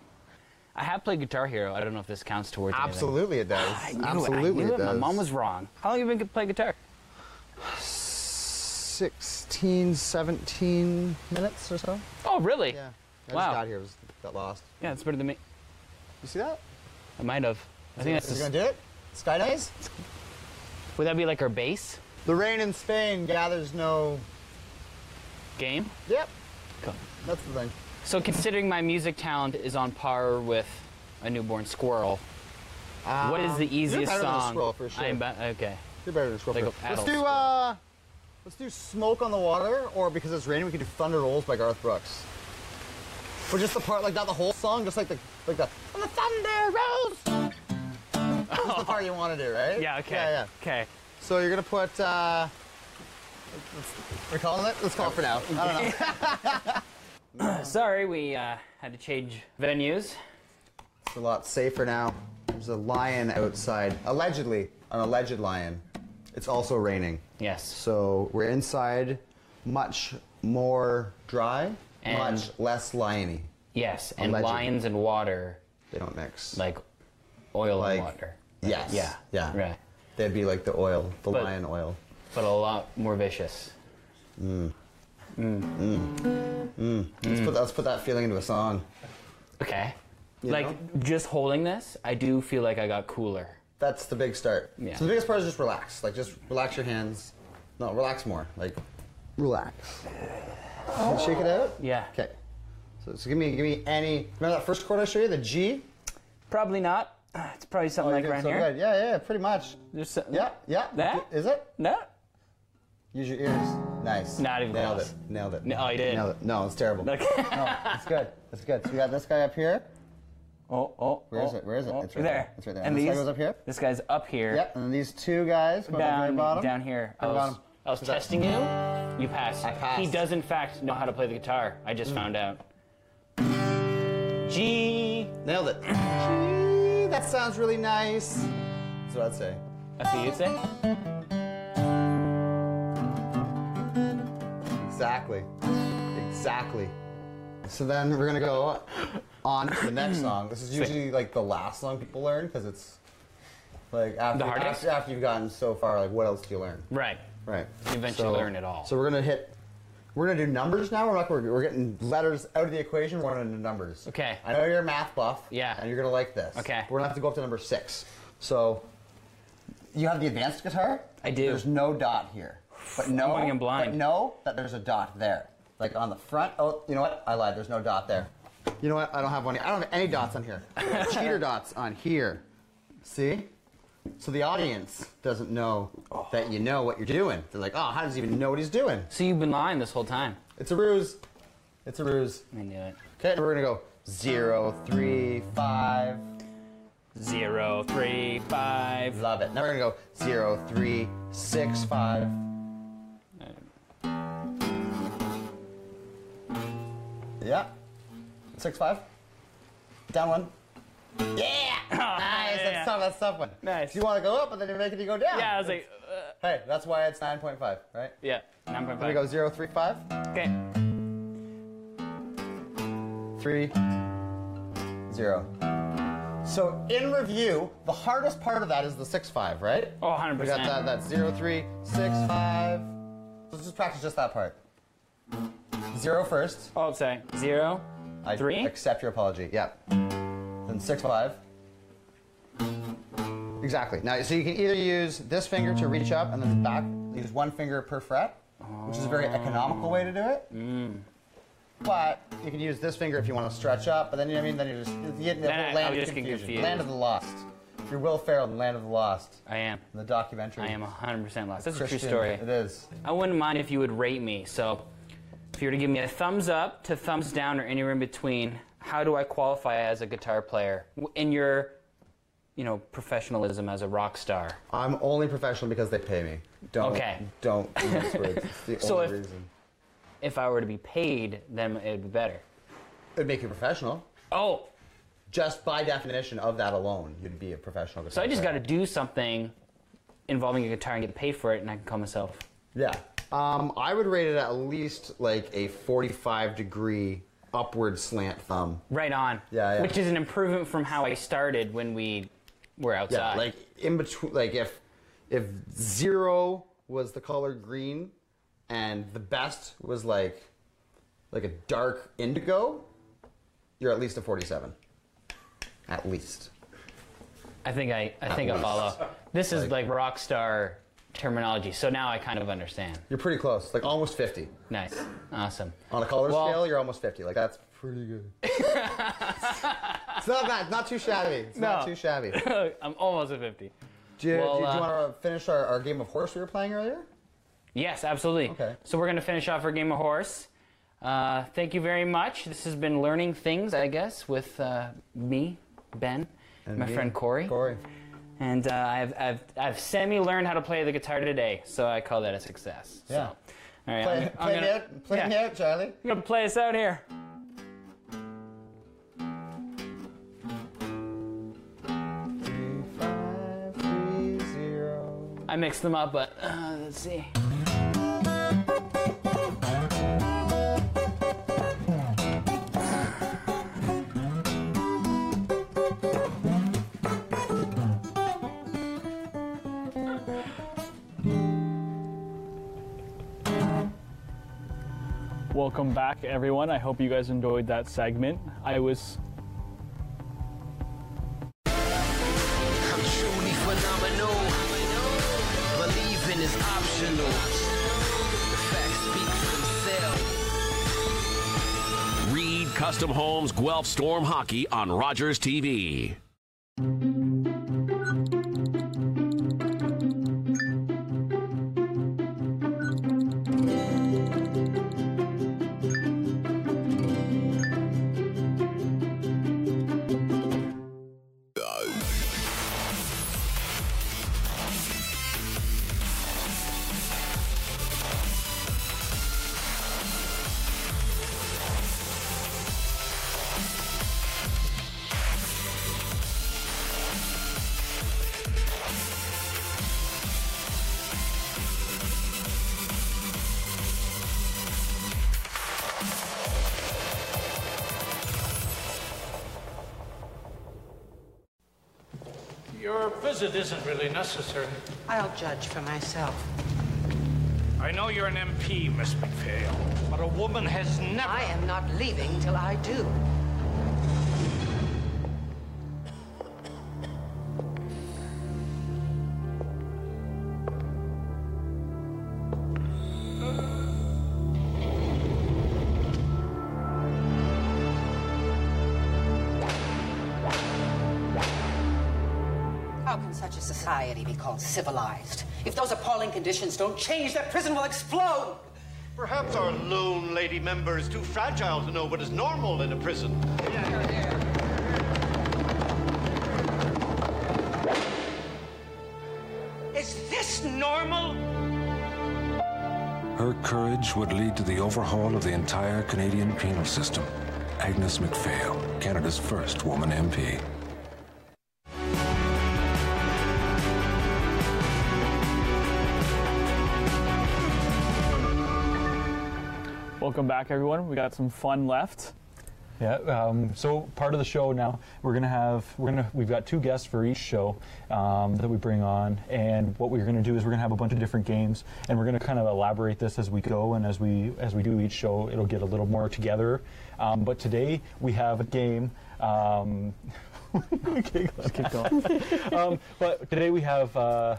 I have played Guitar Hero. I don't know if this counts towards anything. Absolutely, it does. I knew Absolutely, it. I knew it it. My mom was wrong. How long have you been playing guitar? 16, 17 minutes or so. Oh, really? Yeah. I Wow. just got here, was got lost. Yeah, it's better than me. You see that? I might have. I think that's Is gonna do it? Sky dice? Would that be like our base? The rain in Spain gathers no. game? Yep. Cool. That's the thing. So considering my music talent is on par with a newborn squirrel, what is the Um, easiest than a song? squirrel, for sure. I am ba- okay. You're better than a squirrel. Like let's do uh, let's do "Smoke on the Water," or because it's raining, we can do "Thunder Rolls" by Garth Brooks. Or just the part, like not the whole song, just like the like the "And the thunder rolls." That's the part you want to do, right? Yeah. Okay. Yeah, yeah. Okay. So you're gonna put. uh We're calling it. Let's call it for now. I don't know. Sorry, we uh, had to change venues. It's a lot safer now. There's a lion outside. Allegedly, an alleged lion. It's also raining. Yes. So we're inside, much more dry, And- much less liony. Yes, and Allegedly. lions and water, They don't mix. like oil Like- and water. yes. Yeah. Yeah. Right. They'd be like the oil, the But- lion oil. But a lot more vicious. Mm. Mm. Mm. Mm. Let's, put, let's put that feeling into a song. Okay. You like know? just holding this, I do feel like I got cooler. That's the big start. Yeah. So the biggest part is just relax. Like just relax your hands. No, relax more. Like relax. You shake it out? Yeah. Okay. So, so give me give me any. Remember that first chord I showed you, the G. Probably not. It's probably something oh, like you're around so here. good. Yeah, yeah, pretty much. There's Yeah, yeah. That? Is it? No. Use your ears. Nice. Not even Nailed close. it. Nailed it. No, oh, you did. Nailed it. No, it's terrible. Okay. no, it's good. It's good. So we got this guy up here. Oh, oh. Where is oh, it? Where is it? oh, It's right there. there. It's right there. And And this guy goes up here? This guy's up here. Yep. And these two guys go Down, bottom. down here. I was, bottom. I was testing you. You passed. I passed. He does, in fact, know how to play the guitar. I just Mm. found out. G. Nailed it. G. that sounds really nice. That's what I'd say. That's what you'd say? Exactly. Exactly. So then we're gonna go on to the next song. This is usually like the last song people learn because it's like after, after after you've gotten so far. Like what else do you learn? Right. Right. You eventually learn it all. So we're gonna hit. We're gonna do numbers now. We're not. We're, we're getting letters out of the equation. We're gonna do numbers. Okay. I know you're a math buff. Yeah. And you're gonna like this. Okay. We're gonna have to go up to number six. So you have the advanced guitar. I do. There's no dot here. But no. going in blind. But know that there's a dot there. Like on the front. Oh, you know what? I lied. There's no dot there. You know what? I don't have one. I don't have any dots on here. Cheater dots on here. See? So the audience doesn't know that you know what you're doing. They're like, oh, how does he even know what he's doing? So you've been lying this whole time. It's a ruse. It's a ruse. I knew it. Okay, we're gonna go zero, three, five. Zero, three, five. Love it. Now we're gonna go zero, three, six, five. Yeah. Six, five. Down one. Yeah! Ah, nice. That's tough. That's tough one. Nice. You want to go up, but then you're making you go down. Yeah, I was like, uh. hey, that's why it's 9.5, right? Yeah, 9.5. Here we go, zero, three, five. Okay. Three, zero. So in review, the hardest part of that is the six, five, right? Oh, 100%. We got that. That's zero, three, six, five. Let's just practice just that part. Zero first. Oh, sorry. Zero. I Three? accept your apology. Yeah. Then six five. Exactly. Now, so you can either use this finger to reach up and then back. Use one finger per fret, which is a very economical way to do it. Mm. But you can use this finger if you want to stretch up. But then you know what I mean. Then you're just you get the whole land of confusion. confused. Land of the Lost. You're Will Ferrell in Land of the Lost. I am. In the documentary. I am 100% lost. That's a true story. It is. I wouldn't mind if you would rate me. So, if you were to give me a thumbs up to thumbs down or anywhere in between, how do I qualify as a guitar player in your, you know, professionalism as a rock star? I'm only professional because they pay me. Don't. Okay. Don't. words. It's the So only if- reason. If I were to be paid, then it would be better. It'd make you professional. Oh. Just by definition of that alone, you'd be a professional guitar So I just got to do something involving a guitar and get paid for it, and I can call myself. Yeah. Um, I would rate it at least like a 45 degree upward slant thumb. Right on. Yeah, yeah. Which is an improvement from how I started when we were outside. Yeah, like in between, like if if zero was the color green, and the best was like like a dark indigo, you're at least a 47. At least. I think I, I At think I follow. This is like rock star terminology, so now I kind of understand. You're pretty close, like almost 50. Nice, awesome. On a color Well- scale, you're almost 50. Like that's pretty good. it's not bad. Not too shabby. It's not No. too shabby. I'm almost at 50. Do you, Well, do you uh, want to finish our, our game of horse we were playing earlier? Yes, absolutely. Okay. So we're going to finish off our game of horse. Uh, thank you very much. This has been learning things, I guess, with uh, me, Ben, And my me, friend Corey. Corey. And uh, I've, I've, I've semi-learned how to play the guitar today, so I call that a success. So, Yeah. all right, Play, I'm, I'm gonna, out. Play yeah. out, Charlie. I'm gonna play us out here. I mixed them up, but uh, let's see. Welcome back, everyone. I hope you guys enjoyed that segment. I was. Reed Custom Homes Guelph Storm Hockey on Rogers TV. Necessary. I'll judge for myself. I know you're an MP, Miss Macphail, but a woman has never. I am not leaving till I do. Called civilized? If those appalling conditions don't change, that prison will explode! Perhaps our lone lady member is too fragile to know what is normal in a prison. Is this normal? Her courage would lead to the overhaul of the entire Canadian penal system. Agnes Macphail, Canada's first woman MP. Welcome back, everyone. We got some fun left. Yeah. Um, so part of the show now, we're gonna have we're gonna we've got two guests for each show um, that we bring on, and what we're gonna do is we're gonna have a bunch of different games, and we're gonna kind of elaborate this as we go, and as we as we do each show, it'll get a little more together. Um, but today we have a game. Um, let's keep going. um, but today we have. Uh,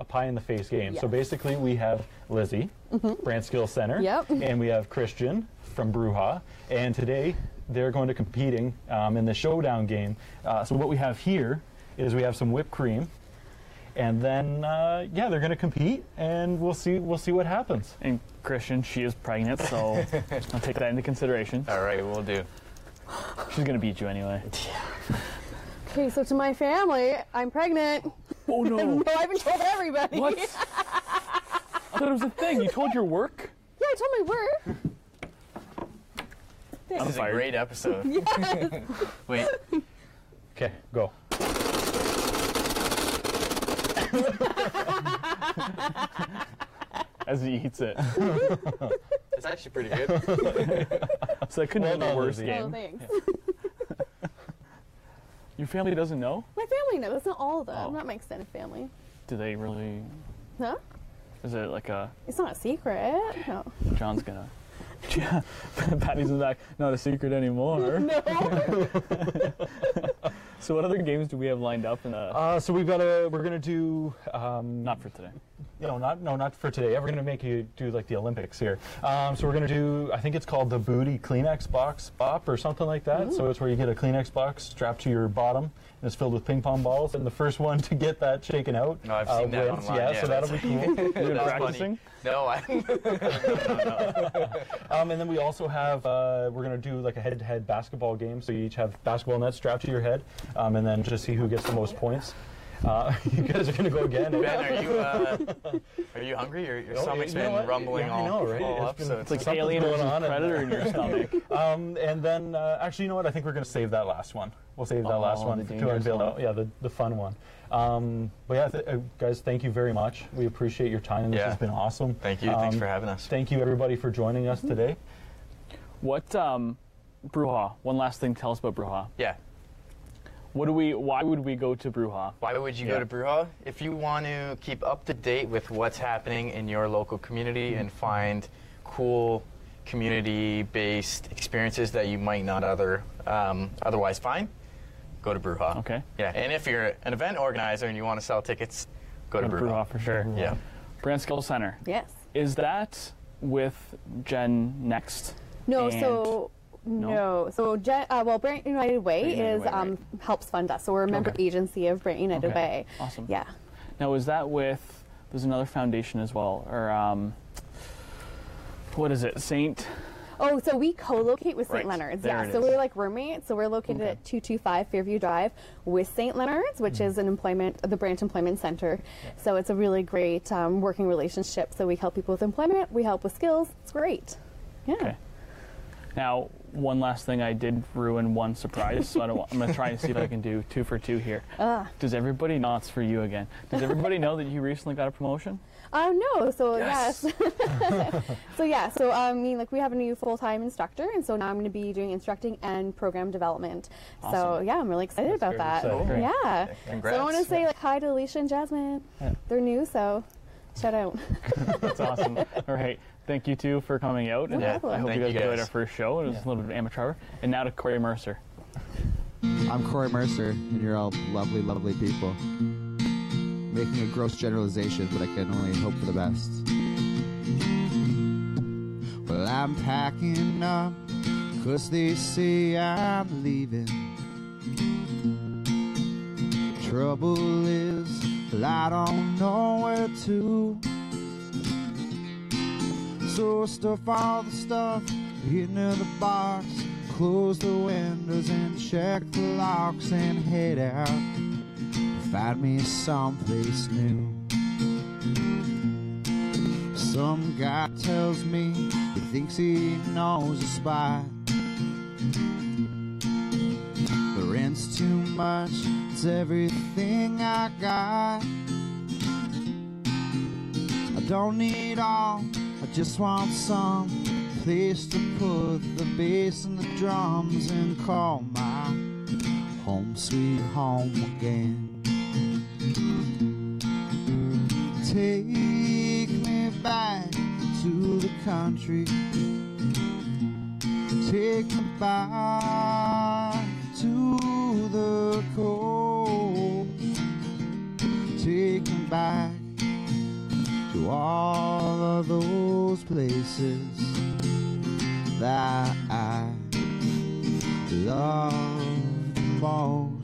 a pie in the face game. So basically, we have Lizzie, Mhm. Brant Skills Center, Yep. and we have Christian from Bruja. And today they're going to competing um, in the showdown game. Uh, so what we have here is we have some whipped cream, and then uh, yeah, they're going to compete, and we'll see we'll see what happens. And Christian, she is pregnant, so I'll take that into consideration. All right, we'll do. She's gonna beat you anyway. Okay, so to my family, I'm pregnant. Oh no! no, I haven't told everybody. What? I thought it was a thing. You told your work. Yeah, I told my work. This I'm is fired. a great episode. Yes. Wait. Okay, go. As he eats it. It's actually pretty good. so that couldn't Well be the done, worst Lizzie. Oh, game. thanks. Your family doesn't know? My family knows. Not all of them. Oh. Not my extended family. Do they really? Huh? Is it like a It's not a secret. No. John's gonna? Yeah, Patty's in the back. Not a secret anymore. No. So what other games do we have lined up in the? Uh, so we've got a we're going to do um, not for today. No, not no, not for today. We're going to make you do like the Olympics here. Um, so we're going to do. I think it's called the Booty Kleenex Box Bop or something like that. So it's where you get a Kleenex box strapped to your bottom, and it's filled with ping pong balls. And the first one to get that shaken out No, I've uh, seen that wins. online. Yeah, Yeah, so that'll be cool. You been That's practicing? funny. No, I. um, and then we also have uh, we're going to do like a head-to-head basketball game. So you each have basketball nets strapped to your head, um, and then just see who gets the most points. Uh, you guys are going to go again. Ben, are you uh, are you hungry? Your, your Oh, stomach's you know been what? rumbling Yeah, all, I know, right? all It's up. been- so it's like Something's alien going on in predator there. in your stomach. um, and then, uh, actually, you know what? I think we're going to save that last one. We'll save that Oh, last one to dangerous unveil. one. Yeah, the, the fun one. Um, but yeah, th- uh, guys, thank you very much. We appreciate your time. This Yeah. has been awesome. Thank you. Thanks Um, for having us. Thank you, everybody, for joining us today. What um, Bruja? One last thing. Tell us about Bruja. Yeah. What do we? Why would we go to Bruja? Why would you Yeah. go to Bruja? If you want to keep up to date with what's happening in your local community and find cool community-based experiences that you might not other um, otherwise find, go to Bruja. Okay. Yeah, and if you're an event organizer and you want to sell tickets, go to Go to Bruja. Bruja for sure. Yeah. Brant Skill Center. Yes. Is that with Gen Next? No, And- so No? no, so Gen, uh, well, Brant United Way Brant United is Way, um, helps fund us. So we're a member Okay. agency of Brant United Okay. Way. Awesome. Yeah. Now, is that with? There's another foundation as well, or um, what is it? Saint. Oh, so we co-locate with St. Right. Leonard's. There yeah. So is. we're like roommates. So we're located Okay. at 225 Fairview Drive with St. Leonard's, which is an employment, the Branch Employment Center. So it's a really great um, working relationship. So we help people with employment. We help with skills. It's great. Yeah. Okay. Now, one last thing, I did ruin one surprise, so I don't. Want, I'm gonna try and see if I can do two for two here. Ah. Does everybody? No, it's for you again. Does everybody know that you recently got a promotion? Uh, no, so Yes. yes. so yeah, so um, I mean, like we have a new full-time instructor, and so now I'm going to be doing instructing and program development. So yeah, I'm really excited about that. exciting. Great. Yeah. Congrats. So I want to say like hi to Alicia and Jasmine. Yeah. They're new, so shout out. That's awesome. All right. Thank you two for coming out. and No problem. I hope Thank you guys you, enjoyed our first show. It was a little bit of amateur hour. And now to Corey Mercer. I'm Corey Mercer, and you're all lovely, lovely people. Making a gross generalization, but I can only hope for the best. Well, I'm packing up, cause they say I'm leaving. Trouble is, well, I don't know where to. So stuff all the stuff into the box, close the windows and check the locks and head out find me someplace new. Some guy tells me he thinks he knows a spot. The rent's too much, it's everything I got. I don't need all, I just want some place to put the bass and the drums and call my home sweet home again. Take me back to the country. Take me back to the coast. Take me back to all of those places that I love most.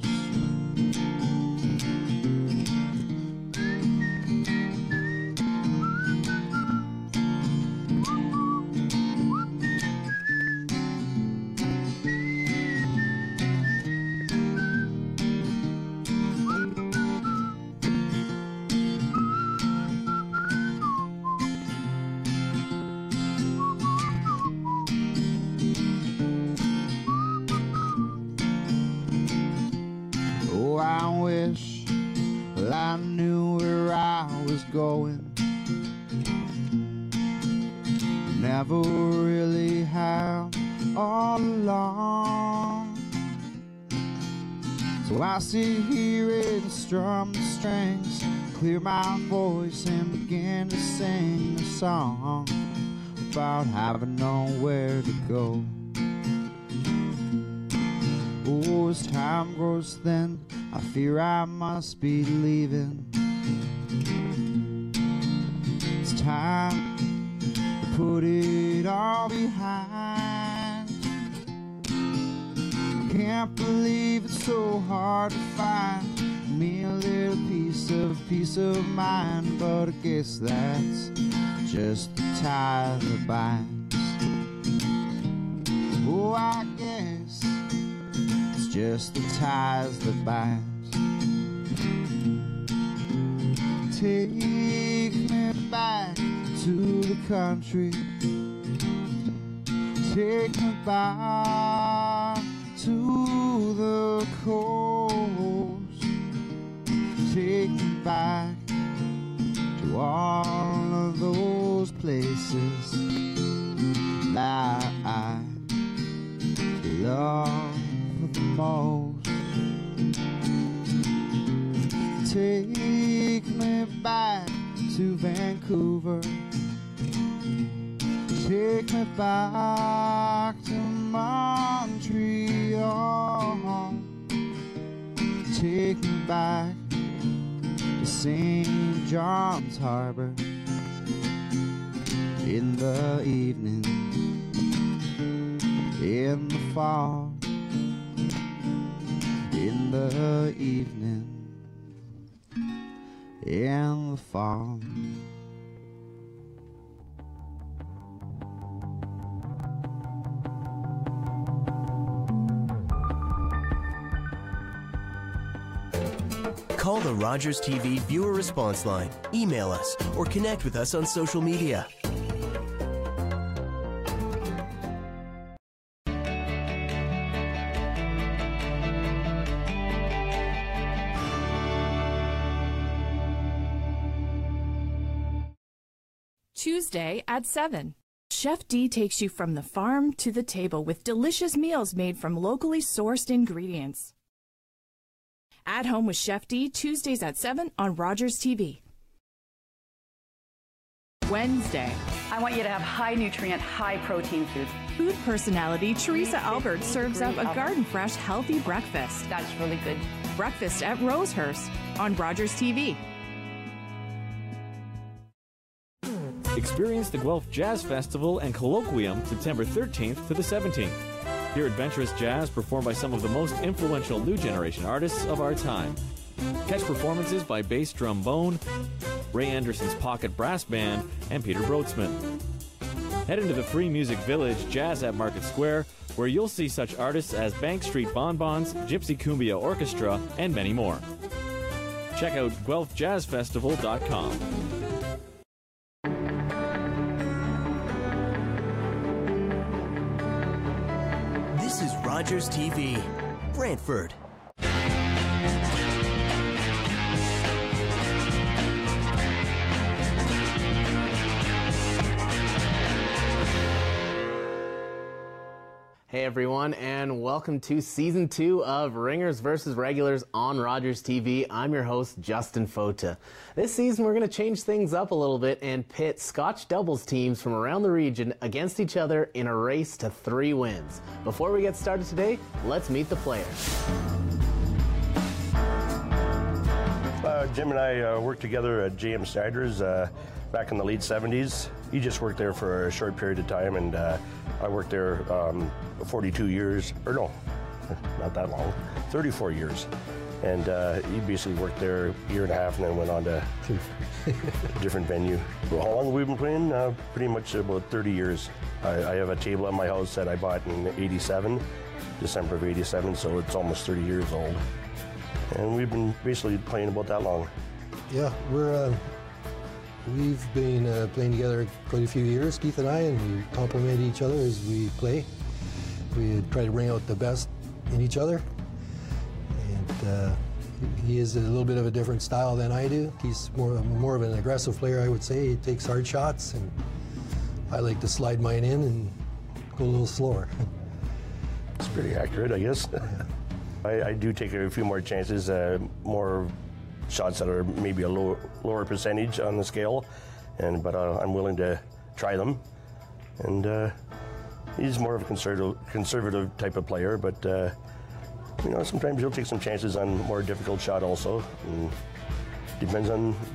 Strum the strings, clear my voice and begin to sing a song about having nowhere to go. Oh, as time grows thin, I fear I must be leaving. It's time to put it all behind. Can't believe it's so hard to find me a little piece of peace of mind, but I guess that's just the tie that binds. Oh, I guess it's just the ties that bind. Take me back to the country. Take me back to the coast. Take me back to all of those places that I love the most. Take me back to Vancouver. Take me back to Montreal. Take me back to St. John's Harbor in the evening, in the fall, in the evening, in the fall. Call the Rogers TV viewer response line, email us, or connect with us on social media. Tuesday at 7. Chef D takes you from the farm to the table with delicious meals made from locally sourced ingredients. At Home with Chef D, Tuesdays at 7 on Rogers TV. Wednesday. I want you to have high nutrient, high protein foods. Food personality Theresa Albert serves up a garden fresh, healthy breakfast. That's really good. Breakfast at Rosehurst on Rogers TV. Experience the Guelph Jazz Festival and Colloquium September 13th to the 17th. Hear adventurous jazz performed by some of the most influential new generation artists of our time. Catch performances by Bass Drum Bone, Ray Anderson's Pocket Brass Band, and Peter Brötzmann. Head into the Free Music Village Jazz at Market Square, where you'll see such artists as Bank Street Bonbons, Gypsy Cumbia Orchestra, and many more. Check out GuelphJazzFestival.com. Rogers TV, Brantford. Hey everyone, and welcome to season two of Ringers versus Regulars on Rogers TV. I'm your host, Justin Fota. This season, we're going to change things up a little bit and pit Scotch doubles teams from around the region against each other in a race to three wins. Before we get started today, let's meet the players. Uh, Jim and I uh, worked together at JM Schneider's uh, back in the late 70s. He just worked there for a short period of time, and uh, I worked there um, 42 years, or no, not that long, 34 years. And uh, he basically worked there a year and a half and then went on to a different venue. Well, how long have we been playing? Uh, pretty much about 30 years. I, I have a table at my house that I bought in 87, December of 87, so it's almost 30 years old. And we've been basically playing about that long. Yeah, we're uh, we've been uh, playing together quite a few years, Keith and I, and we complement each other as we play. We try to bring out the best in each other. And uh, he is a little bit of a different style than I do. He's more more of an aggressive player, I would say. He takes hard shots, and I like to slide mine in and go a little slower. It's pretty accurate, I guess. I, I do take a few more chances, uh, more shots that are maybe a lower, lower percentage on the scale, and but uh, I'm willing to try them. And uh, he's more of a conservative, conservative type of player, but uh, you know sometimes he'll take some chances on more difficult shot also. And depends on